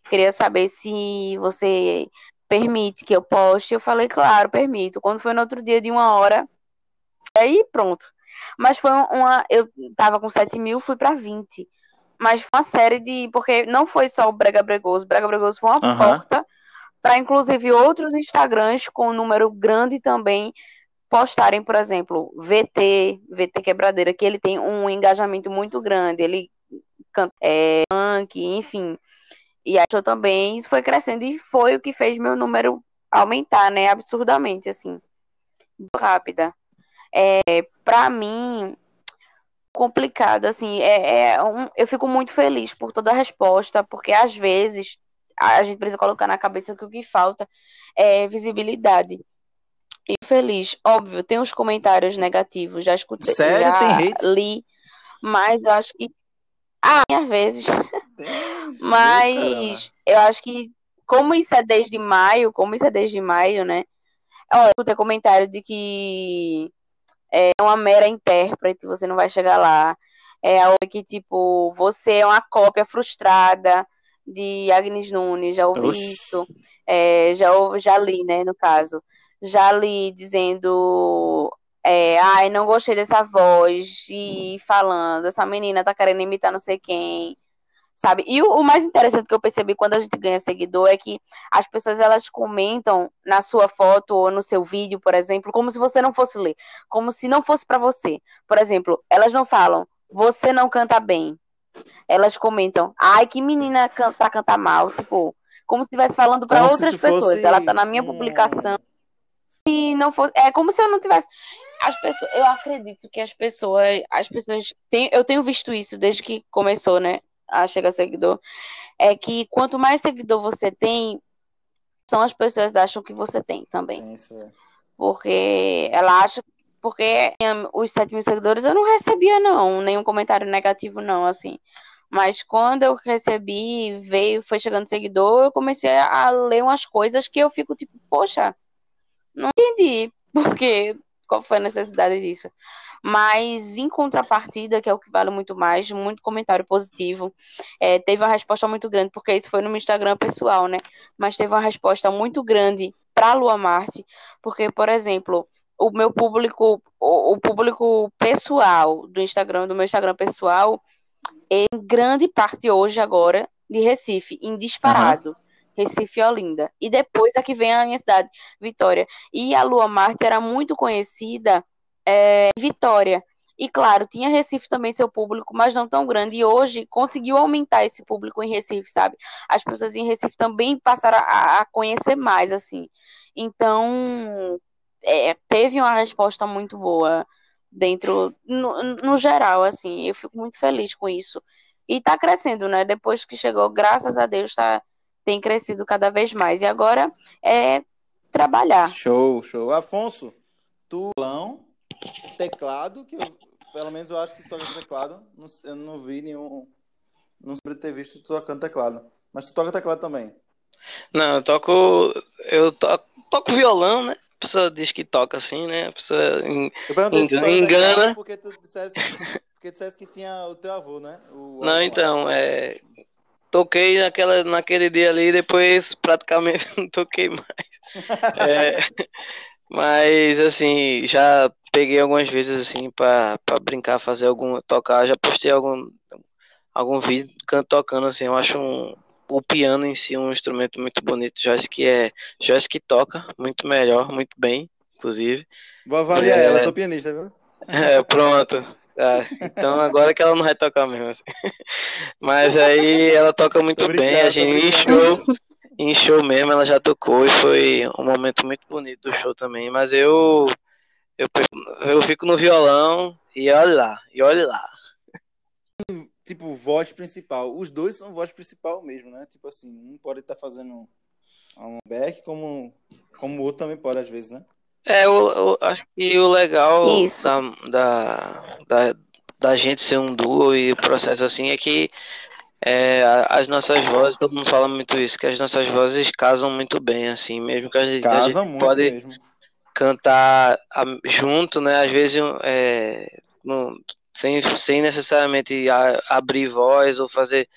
Queria saber se você permite que eu poste? Eu falei, claro, permito. Quando foi no outro dia de uma hora, aí pronto. Mas foi uma. Eu tava com 7 mil, fui pra 20. Mas foi uma série de. Porque não foi só o Brega Bregoso. O Brega Bregoso foi uma Aham. porta para, inclusive, outros Instagrams com um número grande também postarem, por exemplo, VT, VT Quebradeira, que ele tem um engajamento muito grande. Ele é, funk, enfim. E aí eu também, isso foi crescendo e foi o que fez meu número aumentar, né? Absurdamente, assim. Rápida. É, pra mim, complicado, assim, é, é um- eu fico muito feliz por toda a resposta, porque às vezes a gente precisa colocar na cabeça que o que falta é visibilidade. E feliz, óbvio, tem os comentários negativos, já escutei, Sério? já Tem hate? li, mas eu acho que ah, às vezes, mas eu acho que como isso é desde maio, como isso é desde maio, né? Olha, eu comentário de que é uma mera intérprete, você não vai chegar lá. É a outra que, tipo, você é uma cópia frustrada de Agnes Nunes, já ouvi Oxi. isso. É, já, já li, né, no caso. Já li dizendo, é, ai, não gostei dessa voz, e falando, essa menina tá querendo imitar não sei quem, sabe? E o, o mais interessante que eu percebi quando a gente ganha seguidor é que as pessoas, elas comentam na sua foto ou no seu vídeo, por exemplo, como se você não fosse ler, como se não fosse pra você. Por exemplo, elas não falam, você não canta bem. Elas comentam, ai, que menina can pra cantar mal, tipo, como se estivesse falando se outras tu fosse pessoas. Ela tá na minha um- publicação e não fosse. É como se eu não tivesse. As pessoas, eu acredito que as pessoas, as pessoas têm, eu tenho visto isso desde que começou, né, a chegar seguidor, é que quanto mais seguidor você tem, são as pessoas acham que você tem também, Tem isso, é. porque ela acha, porque os 7 mil seguidores eu não recebia não, nenhum comentário negativo não, assim. Mas quando eu recebi, veio, foi chegando seguidor, eu comecei a ler umas coisas que eu fico tipo, poxa, não entendi porque qual foi a necessidade disso. Mas em contrapartida, que é o que vale muito mais, muito comentário positivo. É, teve uma resposta muito grande, porque isso foi no meu Instagram pessoal, né? Mas teve uma resposta muito grande para Lua Marte, porque, por exemplo, o meu público, o, o público pessoal do Instagram, do meu Instagram pessoal, é em grande parte hoje agora de Recife, em disparado. Recife e Olinda. E depois aqui vem a minha cidade, Vitória. E a Lua Marte era muito conhecida é, em Vitória. E claro, tinha Recife também seu público, mas não tão grande. E hoje conseguiu aumentar esse público em Recife, sabe? As pessoas em Recife também passaram a, a conhecer mais, assim. Então, é, teve uma resposta muito boa dentro, no, no geral, assim. Eu fico muito feliz com isso. E tá crescendo, né? Depois que chegou, graças a Deus, tá, tem crescido cada vez mais. E agora é trabalhar. Show, show. Afonso, tu violão, teclado, que eu, pelo menos eu acho que tu toca teclado. Não- eu não vi nenhum. Não sei ter visto tu tocando teclado. Mas tu toca teclado também. Não, eu toco. Eu toco, toco violão, né? A pessoa diz que toca assim, né? A pessoa. en- Engana. teclado porque tu dissesse, porque tu dissesse que tinha o teu avô, né? O Não, então, é. Toquei naquela, naquele dia ali, depois praticamente não toquei mais. É, mas assim, já peguei algumas vezes assim pra brincar, fazer algum, tocar, já postei algum, algum vídeo can- tocando assim, eu acho um, o piano em si um instrumento muito bonito, Joyce que é, Joyce que toca muito melhor, muito bem, inclusive. Vou avaliar É. ela, eu sou pianista, viu? É, pronto. Ah, então agora que ela não vai tocar mesmo. assim. Mas aí ela toca muito bem, a gente show, em show mesmo ela já tocou e foi um momento muito bonito do show também. Mas eu eu, eu fico no violão e olha lá, e olha lá. Tipo, voz principal. Os dois são voz principal mesmo, né? Tipo assim, um pode estar fazendo um back, como, como o outro também pode, às vezes, né? É, eu, eu acho que o legal da, da, da, da gente ser um duo e o processo assim é que é, a- as nossas vozes, todo mundo fala muito isso, que as nossas vozes casam muito bem, assim, mesmo que a gente, a gente muito pode mesmo. cantar junto, né? Às vezes é, não- sem, sem necessariamente a- abrir voz ou fazer.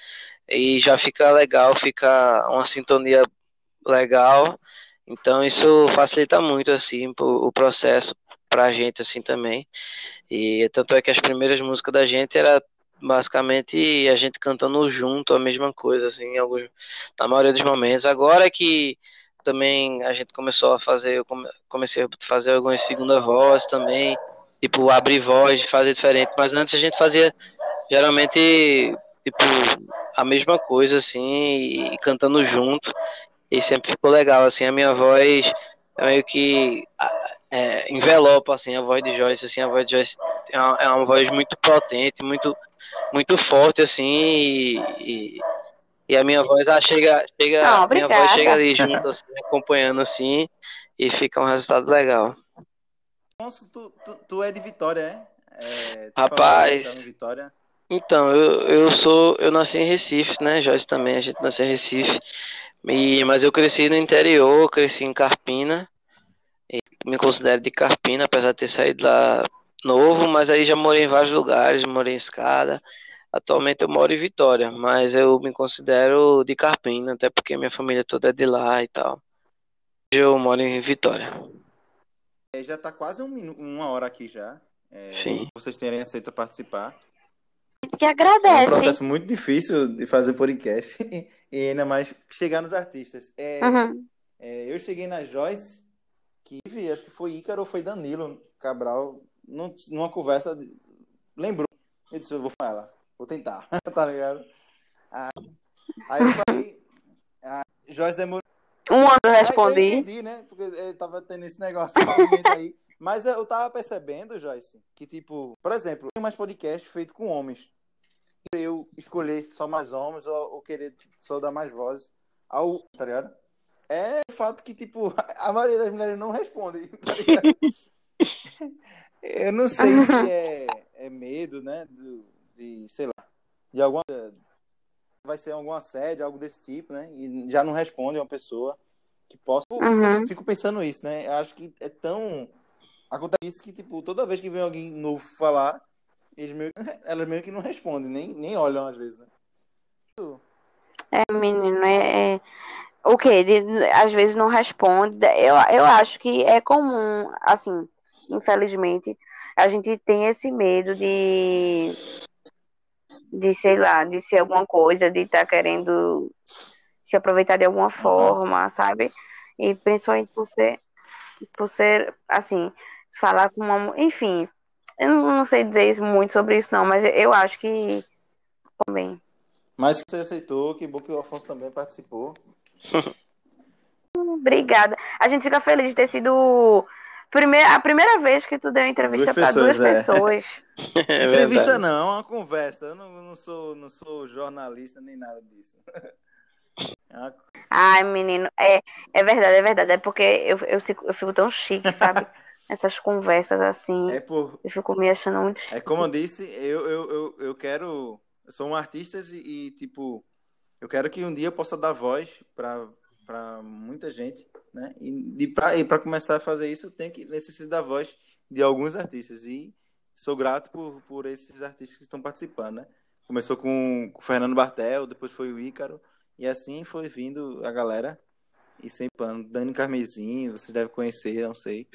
E já fica legal, fica uma sintonia legal. Então isso facilita muito assim o processo pra gente assim também. E tanto é que as primeiras músicas da gente era basicamente a gente cantando junto a mesma coisa assim, alguns, na maioria dos momentos. Agora que também a gente começou a fazer, eu comecei a fazer algumas segunda voz também, tipo abrir voz, fazer diferente, mas antes a gente fazia geralmente tipo a mesma coisa assim e cantando junto e sempre ficou legal assim a minha voz é meio que é, envelopa assim a voz de Joyce assim a voz de Joyce é uma, é uma voz muito potente muito muito forte assim e, e, e a minha voz ah, chega chega Não, a minha voz chega ali junto assim acompanhando assim e fica um resultado legal Afonso, tu, tu, tu é de Vitória, é? é Rapaz, falou, tá Vitória. Então, eu, eu sou. Eu nasci em Recife, né? Joyce também, a gente nasceu em Recife. E, mas eu cresci no interior, cresci em Carpina. me considero de Carpina, apesar de ter saído lá novo, mas aí já morei em vários lugares, morei em Escada. Atualmente eu moro em Vitória, mas eu me considero de Carpina, até porque minha família toda é de lá e tal. Hoje eu moro em Vitória. É, já está quase um uma hora aqui já. É, Sim. Vocês terem aceito participar. Que É um agradece. processo muito difícil de fazer podcast e ainda mais chegar nos artistas. É, Uhum. é, eu cheguei na Joyce, que acho que foi Ícaro ou foi Danilo Cabral, num- numa conversa, lembrou. Eu disse, eu vou ela, vou tentar, tá ligado? Ah, aí eu falei, a Joyce demorou. Um ano eu Aí eu respondi. entendi, né? Porque eu tava tendo esse negócio aí. Mas eu tava percebendo, Joyce, que tipo, por exemplo, tem mais podcast feito com homens. Eu escolher só mais homens ou, ou querer só dar mais vozes ao, tá ligado? É o fato que, tipo, a maioria das mulheres não responde, tá? Eu não sei se é, é medo, né? do- de, sei lá, de alguma. Vai ser algum assédio, algo desse tipo, né? E já não responde uma pessoa que possa. Uhum. Fico pensando isso, né? Eu acho que é tão. Acontece isso que, tipo, toda vez que vem alguém novo falar, eles meio... elas meio que não respondem, nem, nem olham às vezes, né? É, menino, é, é- o quê? De- às vezes não responde. Eu, eu acho que é comum, assim, infelizmente, a gente tem esse medo de, de, sei lá, de ser alguma coisa, de estar querendo se aproveitar de alguma forma, sabe? E principalmente por ser, por ser, assim, falar com uma, enfim, eu não sei dizer isso muito sobre isso não, mas eu acho que também. Mas você aceitou, que bom que o Afonso também participou. Obrigada. A gente fica feliz de ter sido a primeira vez que tu deu entrevista para duas pessoas, é. É Entrevista não, é uma conversa. Eu não, não, sou, não sou jornalista nem nada disso. É uma- Ai, menino, é, é verdade, é verdade. É porque eu, eu, fico, eu fico tão chique, sabe? Essas conversas assim. É por, Eu fico me achando muito. É como eu disse, eu, eu, eu, eu quero. Eu sou um artista e, e, tipo, eu quero que um dia eu possa dar voz para para muita gente, né? E, para e pra começar a fazer isso, eu tenho que necessito da voz de alguns artistas. E sou grato por, por esses artistas que estão participando, né? Começou com, com o Fernando Bartel, depois foi o Ícaro, e assim foi vindo a galera. E sempre Dani Carmesim, vocês devem conhecer, não sei.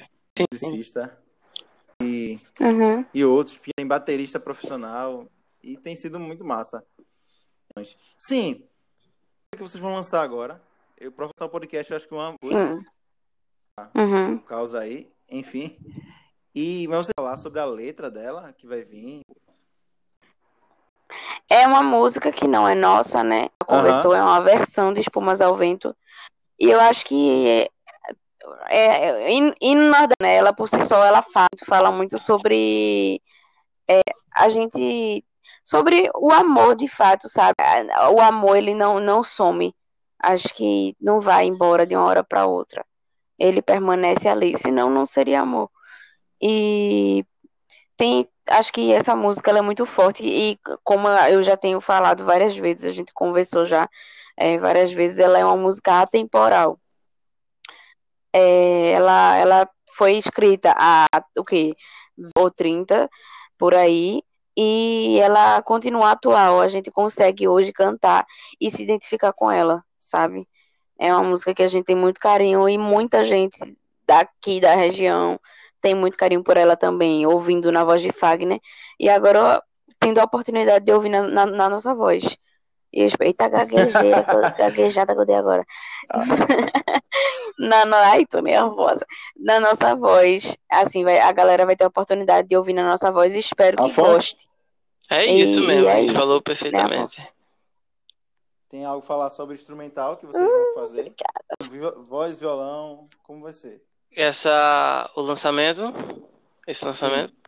Musicista. E Uhum. e outros, tem baterista profissional e tem sido muito massa. Sim, o que vocês vão lançar agora? Eu para lançar o podcast, eu acho que uma. Uhum. causa aí, enfim. E mas você falar sobre a letra dela que vai vir. É uma música que não é nossa, né? Conversou, é uma versão de Espumas ao Vento. E eu acho que é, é, é, nordestino, né? Ela por si só, ela fala, fala muito sobre é, a gente, sobre o amor de fato, sabe? O amor, ele não, não some. Acho que não vai embora de uma hora para outra. Ele permanece ali, senão não seria amor. E tem, acho que essa música é muito forte e como eu já tenho falado várias vezes, a gente conversou já é, várias vezes, ela é uma música atemporal. É, ela, ela foi escrita há o quê? Ou 30 por aí, e ela continua atual. A gente consegue hoje cantar e se identificar com ela, sabe? É uma música que a gente tem muito carinho e muita gente daqui da região tem muito carinho por ela também, ouvindo na voz de Fagner. E agora tendo a oportunidade de ouvir na, na, na nossa voz. E eu, eita, gaguejei, gaguejada que eu dei agora. Ah. na, na, ai, tô nervosa. Na nossa voz, assim, vai, a galera vai ter a oportunidade de ouvir na nossa voz e espero que Afonso. goste. É isso e, mesmo, é isso, falou perfeitamente. Né, Tem algo a falar sobre instrumental que vocês uh, vão fazer? Obrigada. Voz, violão, como vai ser? Essa, o lançamento, esse lançamento? Sim.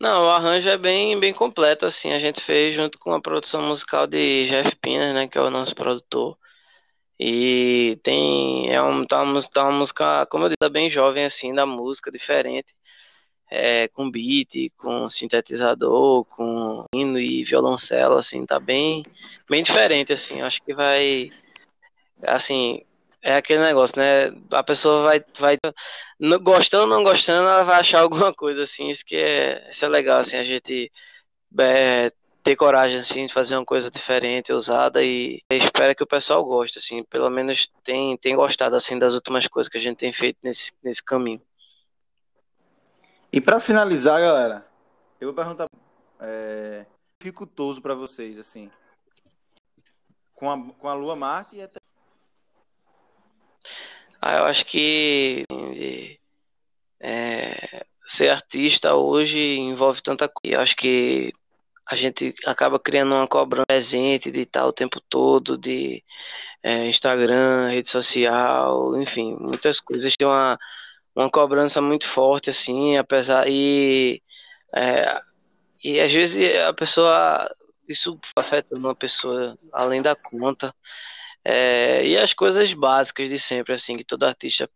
Não, o arranjo é bem, bem completo, assim, a gente fez junto com a produção musical de Jeff Pinas, né, que é o nosso produtor. E tem, é um, tá, uma, tá uma música, como eu disse, tá bem jovem, assim, da música, diferente. É, com beat, com sintetizador, com hino e violoncelo, assim, tá bem, bem diferente, assim, acho que vai, assim, é aquele negócio, né? A pessoa vai, vai gostando ou não gostando, ela vai achar alguma coisa assim. Isso que é, isso é legal, assim, a gente é, ter coragem assim de fazer uma coisa diferente, usada e espera que o pessoal goste, assim, pelo menos tem, tem gostado assim das últimas coisas que a gente tem feito nesse, nesse caminho. E para finalizar, galera, eu vou perguntar é, dificultoso para vocês assim, com a, com a Lua Marte e até ah, eu acho que é, ser artista hoje envolve tanta coisa. Eu acho que a gente acaba criando uma cobrança presente de estar o tempo todo, de é, Instagram, rede social, enfim, muitas coisas. Tem uma, uma cobrança muito forte, assim, apesar. E, é, e às vezes a pessoa. Isso afeta uma pessoa além da conta. É, e as coisas básicas de sempre, assim, que todo artista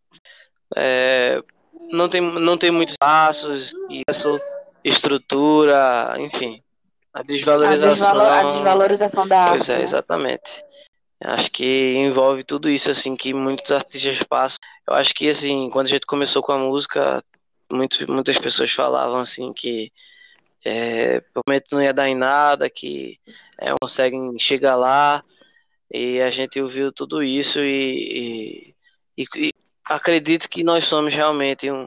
é, não, tem, não tem muitos passos, isso, estrutura, enfim. A desvalorização. A, a desvalorização da pois arte. é, né? exatamente. Acho que envolve tudo isso, assim, que muitos artistas passam. Eu acho que, assim, quando a gente começou com a música, muito, muitas pessoas falavam, assim, que é, provavelmente não ia dar em nada, que é, conseguem chegar lá, e a gente ouviu tudo isso e, e, e acredito que nós somos realmente um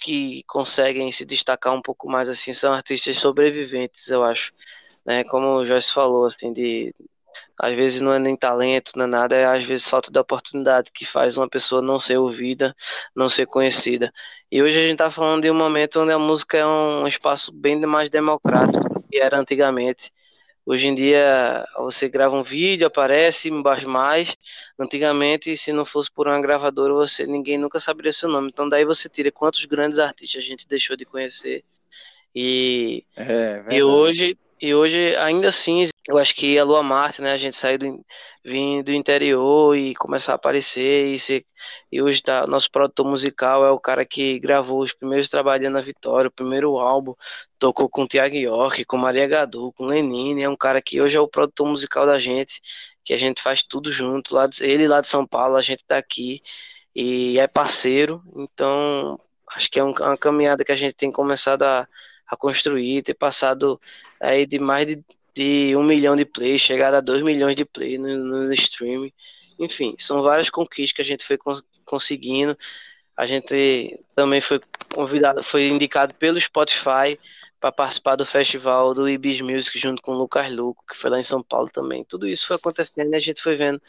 que conseguem se destacar um pouco mais assim são artistas sobreviventes eu acho né? Como o Joyce falou assim de às vezes não é nem talento não é nada é às vezes falta de oportunidade que faz uma pessoa não ser ouvida não ser conhecida. E hoje a gente está falando de um momento onde a música é um espaço bem mais democrático do que era antigamente Hoje em dia você grava um vídeo, aparece embaixo mais. Antigamente, se não fosse por uma gravadora, você ninguém nunca saberia seu nome. Então daí você tira quantos grandes artistas a gente deixou de conhecer. E, é, e hoje e hoje ainda assim eu acho que a Lua Marte, né, a gente saiu do, vir do interior e começar a aparecer e, ser, e hoje tá, nosso produtor musical é o cara que gravou os primeiros trabalhos na Vitória, o primeiro álbum, tocou com Tiago York, com Maria Gadu, com Lenine, é um cara que hoje é o produtor musical da gente, que a gente faz tudo junto, lá de, ele lá de São Paulo, a gente tá aqui e é parceiro, então acho que é um, uma caminhada que a gente tem começado a, a construir, ter passado aí de mais de de um milhão de plays, chegar a dois milhões de plays no, no streaming. Enfim, são várias conquistas que a gente foi conseguindo. A gente também foi convidado, foi indicado pelo Spotify para participar do festival do Ibis Music junto com o Lucas Luco, que foi lá em São Paulo também. Tudo isso foi acontecendo e a gente foi vendo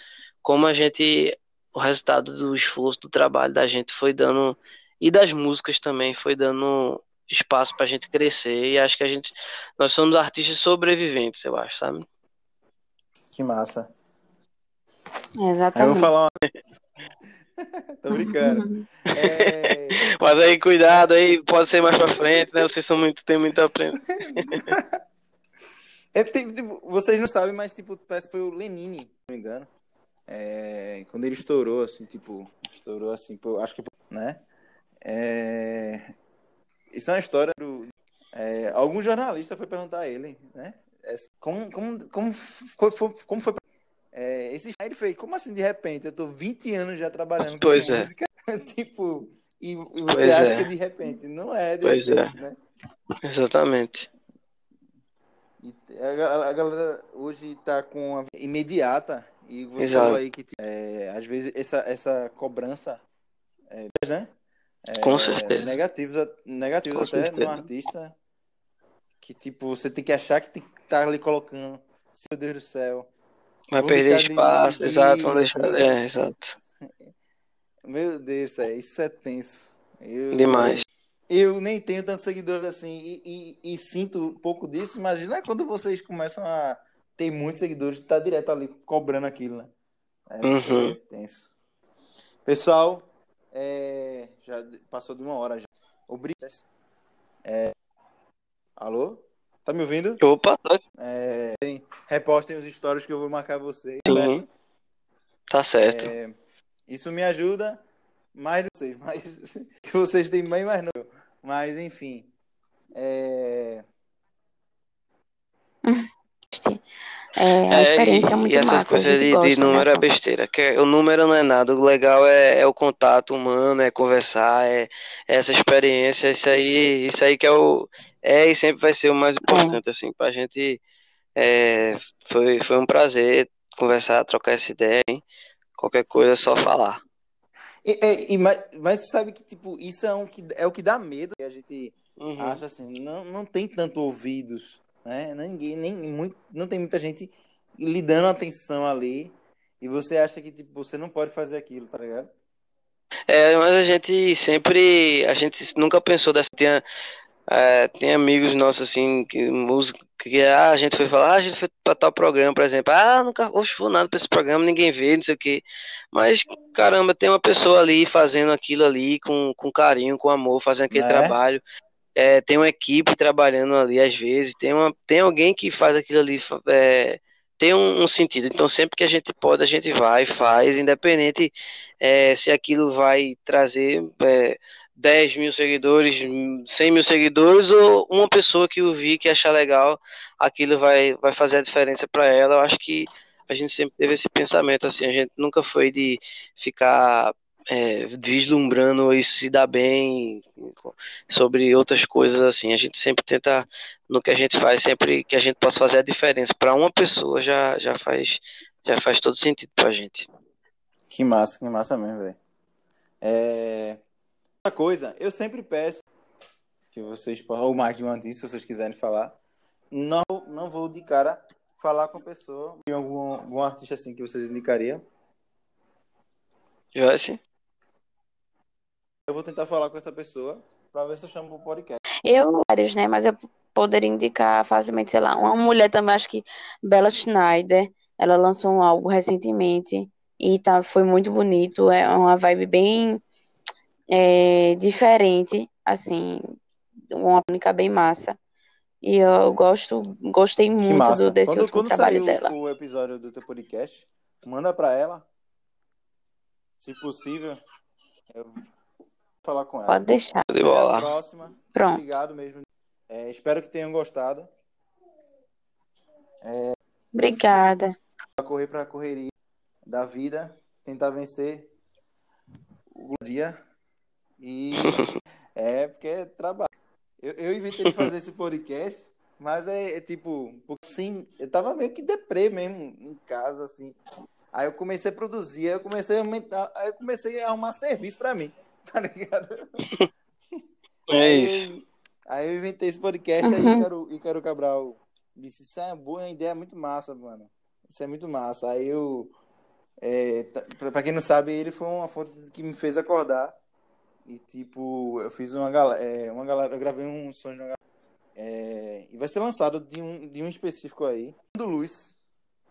como a gente, o resultado do esforço, do trabalho da gente foi dando, e das músicas também, foi dando espaço para a gente crescer e acho que a gente nós somos artistas sobreviventes, eu acho, sabe? Que massa. Exatamente. Eu vou falar uma... Tô brincando. É... Mas aí, cuidado aí, pode ser mais pra frente, né? Vocês são muito, tem muito a aprender. é, tipo, vocês não sabem, mas tipo, parece que foi o Lenine, se não me engano. É, quando ele estourou, assim, tipo, estourou assim, acho que, né? É, isso é uma história do. É, algum jornalista foi perguntar a ele, né? É, como, como, como foi, como foi é, esse ele fez, como assim de repente? Eu tô 20 anos já trabalhando pois com é. música, tipo, e, e você pois acha é. que é de repente? Não é de pois repente, é. né? Exatamente. E a, a, galera hoje tá com a imediata E você Exato. falou aí que, é, às vezes, essa, essa cobrança, é, né? É, Com certeza. Negativos, negativos Com até certeza. no artista. Que, tipo, você tem que achar que tem que estar ali colocando. Meu Deus do céu. Vai perder espaço, exato, vão deixar. entendeu? É, exato. Meu Deus, é, isso é tenso. Eu, Demais. Eu nem tenho tantos seguidores assim e, e- e sinto um pouco disso. Imagina quando vocês começam a ter muitos seguidores, tá direto ali cobrando aquilo, né? É, isso Uhum. é tenso. Pessoal, é, já passou de uma hora já. Obrigado. É, alô? Tá me ouvindo? Opa, tá aqui. É, repostem os stories que eu vou marcar vocês. Sim. certo? Tá certo. É, isso me ajuda mais do que vocês, mas que vocês têm bem mais não. Mas enfim. É, É, a experiência é muito e essas massa, coisas de, gosta, de número né, é besteira. Que é- o número não é nada. O legal é, é o contato humano, é conversar, é, é essa experiência. Isso aí, isso aí que é o é e sempre vai ser o mais importante assim pra gente. É, foi, foi um prazer conversar, trocar essa ideia. Hein? Qualquer coisa é só falar. e, e- e- mas, mas tu sabe que tipo, isso é, um que, é o que dá medo. A gente Uhum. acha assim, não, não tem tanto ouvidos, né? Ninguém, nem muito, não tem muita gente lhe dando atenção ali. E você acha que tipo, você não pode fazer aquilo, tá ligado? É, mas a gente sempre, a gente nunca pensou dessa. Tem, é, tem amigos nossos assim, que música, que ah, a gente foi falar, ah, a gente foi pra tal programa, por exemplo, ah, nunca oxe, vou nada pra esse programa, ninguém vê, não sei o quê. Mas, caramba, tem uma pessoa ali fazendo aquilo ali com, com carinho, com amor, fazendo aquele Né? trabalho. É, tem uma equipe trabalhando ali às vezes, tem, uma, tem alguém que faz aquilo ali, é, tem um, um sentido. Então, sempre que a gente pode, a gente vai, faz, independente é, se aquilo vai trazer é, 10 mil seguidores, 100 mil seguidores, ou uma pessoa que ouvir, que achar legal, aquilo vai, vai fazer a diferença para ela. Eu acho que a gente sempre teve esse pensamento, assim, a gente nunca foi de ficar é, vislumbrando isso se dar bem sobre outras coisas assim. A gente sempre tenta, no que a gente faz, sempre que a gente possa fazer a diferença para uma pessoa já, já faz já faz todo sentido pra gente. Que massa, que massa mesmo, velho. É... Outra coisa, eu sempre peço que vocês, ou mais de uma disso, se vocês quiserem falar, não, não vou de cara falar com a pessoa, algum, algum artista assim que vocês indicariam. Joyce? Eu vou tentar falar com essa pessoa pra ver se eu chamo pro podcast. Eu, vários, né? Mas eu poderia indicar facilmente, sei lá, uma mulher também, acho que Bella Schneider, ela lançou um álbum recentemente e tá, foi muito bonito, é uma vibe bem é, diferente, assim, uma única bem massa. E eu gosto, gostei muito do, desse quando último quando trabalho dela. o, o episódio do teu podcast, manda pra ela. Se possível, eu falar com ela. Pode deixar. De Até a próxima. Pronto. Obrigado mesmo. É, espero que tenham gostado. Obrigada. Pra correr pra correria da vida, tentar vencer o dia. E é porque é trabalho. Eu, eu inventei de fazer esse podcast, mas é, é tipo, assim, eu tava meio que deprê mesmo em casa, assim. Aí eu comecei a produzir, aí eu comecei a aumentar, aí eu comecei a arrumar serviço pra mim, tá ligado? É Aí isso. eu- Aí eu inventei esse podcast, aí Uhum. Ícaro, Ícaro Cabral disse, isso é uma boa uma ideia muito massa, mano. Isso é muito massa. Aí eu, é, pra, quem não sabe, ele foi uma fonte que me fez acordar. E tipo, eu fiz uma galera, uma galera, eu gravei um som de uma galera. É, e vai ser lançado de um, de um específico aí, do Luz,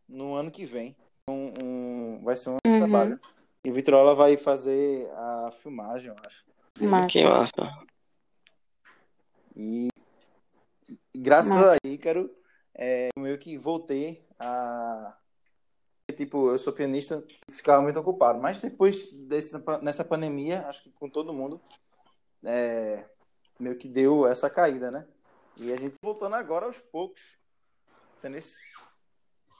no ano que vem. Um, um- vai ser um Uhum. trabalho. E Vitrola vai fazer a filmagem, eu acho. Massa. Que massa. E graças Massa. a Ícaro, é, eu meio que voltei a. Tipo, eu sou pianista e ficava muito ocupado. Mas depois desse, nessa pandemia, acho que com todo mundo, é, meio que deu essa caída, né? E a gente voltando agora aos poucos. Entendeu?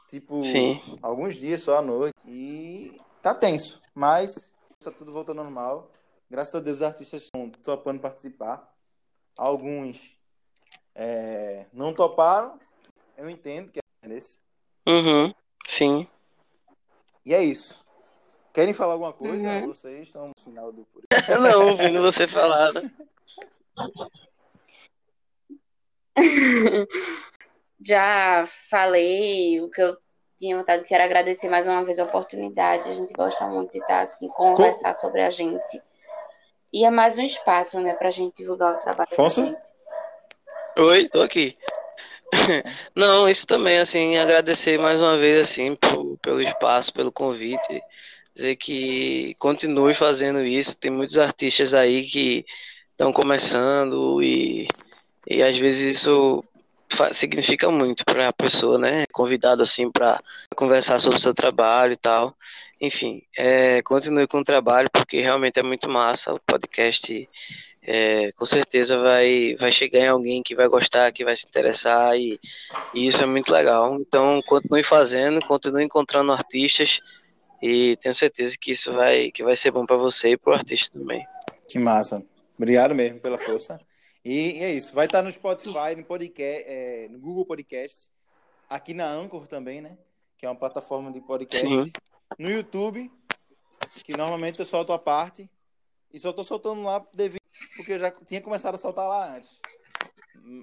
Tipo, Sim. alguns dias só à noite. E tá tenso. Mas tá tudo voltando ao normal. Graças a Deus os artistas estão topando participar. Alguns é, não toparam. Eu entendo que é esse. Uhum. Sim. E é isso. Querem falar alguma coisa? Uhum. Vocês estão no final do Não, ouvindo você falar, né? Já falei o que eu tinha vontade, quero agradecer mais uma vez a oportunidade. A gente gosta muito de estar assim, conversar sobre a gente. E é mais um espaço, né, pra gente divulgar o trabalho Afonso? da gente. Oi, tô aqui. Não, isso também, assim, agradecer mais uma vez, assim, por- pelo espaço, pelo convite. Dizer que continue fazendo isso. Tem muitos artistas aí que estão começando e, e às vezes isso significa muito para a pessoa, né? Convidado, assim, para conversar sobre o seu trabalho e tal. Enfim, é, continue com o trabalho porque realmente é muito massa. O podcast é, com certeza vai, vai chegar em alguém que vai gostar, que vai se interessar e, e isso é muito legal. Então, continue fazendo, continue encontrando artistas e tenho certeza que isso vai, que vai ser bom para você e para o artista também. Que massa. Obrigado mesmo pela força. E, e é isso. Vai estar no Spotify, no, podcast, é, no Google Podcast, aqui na Anchor também, né? Que é uma plataforma de podcast. No YouTube, que normalmente eu solto a parte. E só tô soltando lá devido porque eu já tinha começado a soltar lá antes.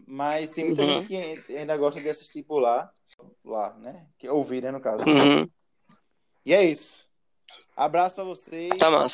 Mas tem muita Uhum. gente que ainda gosta de assistir por lá. Lá, né? Que ouvir, né, no caso. Uhum, E é isso. Abraço pra vocês. tá.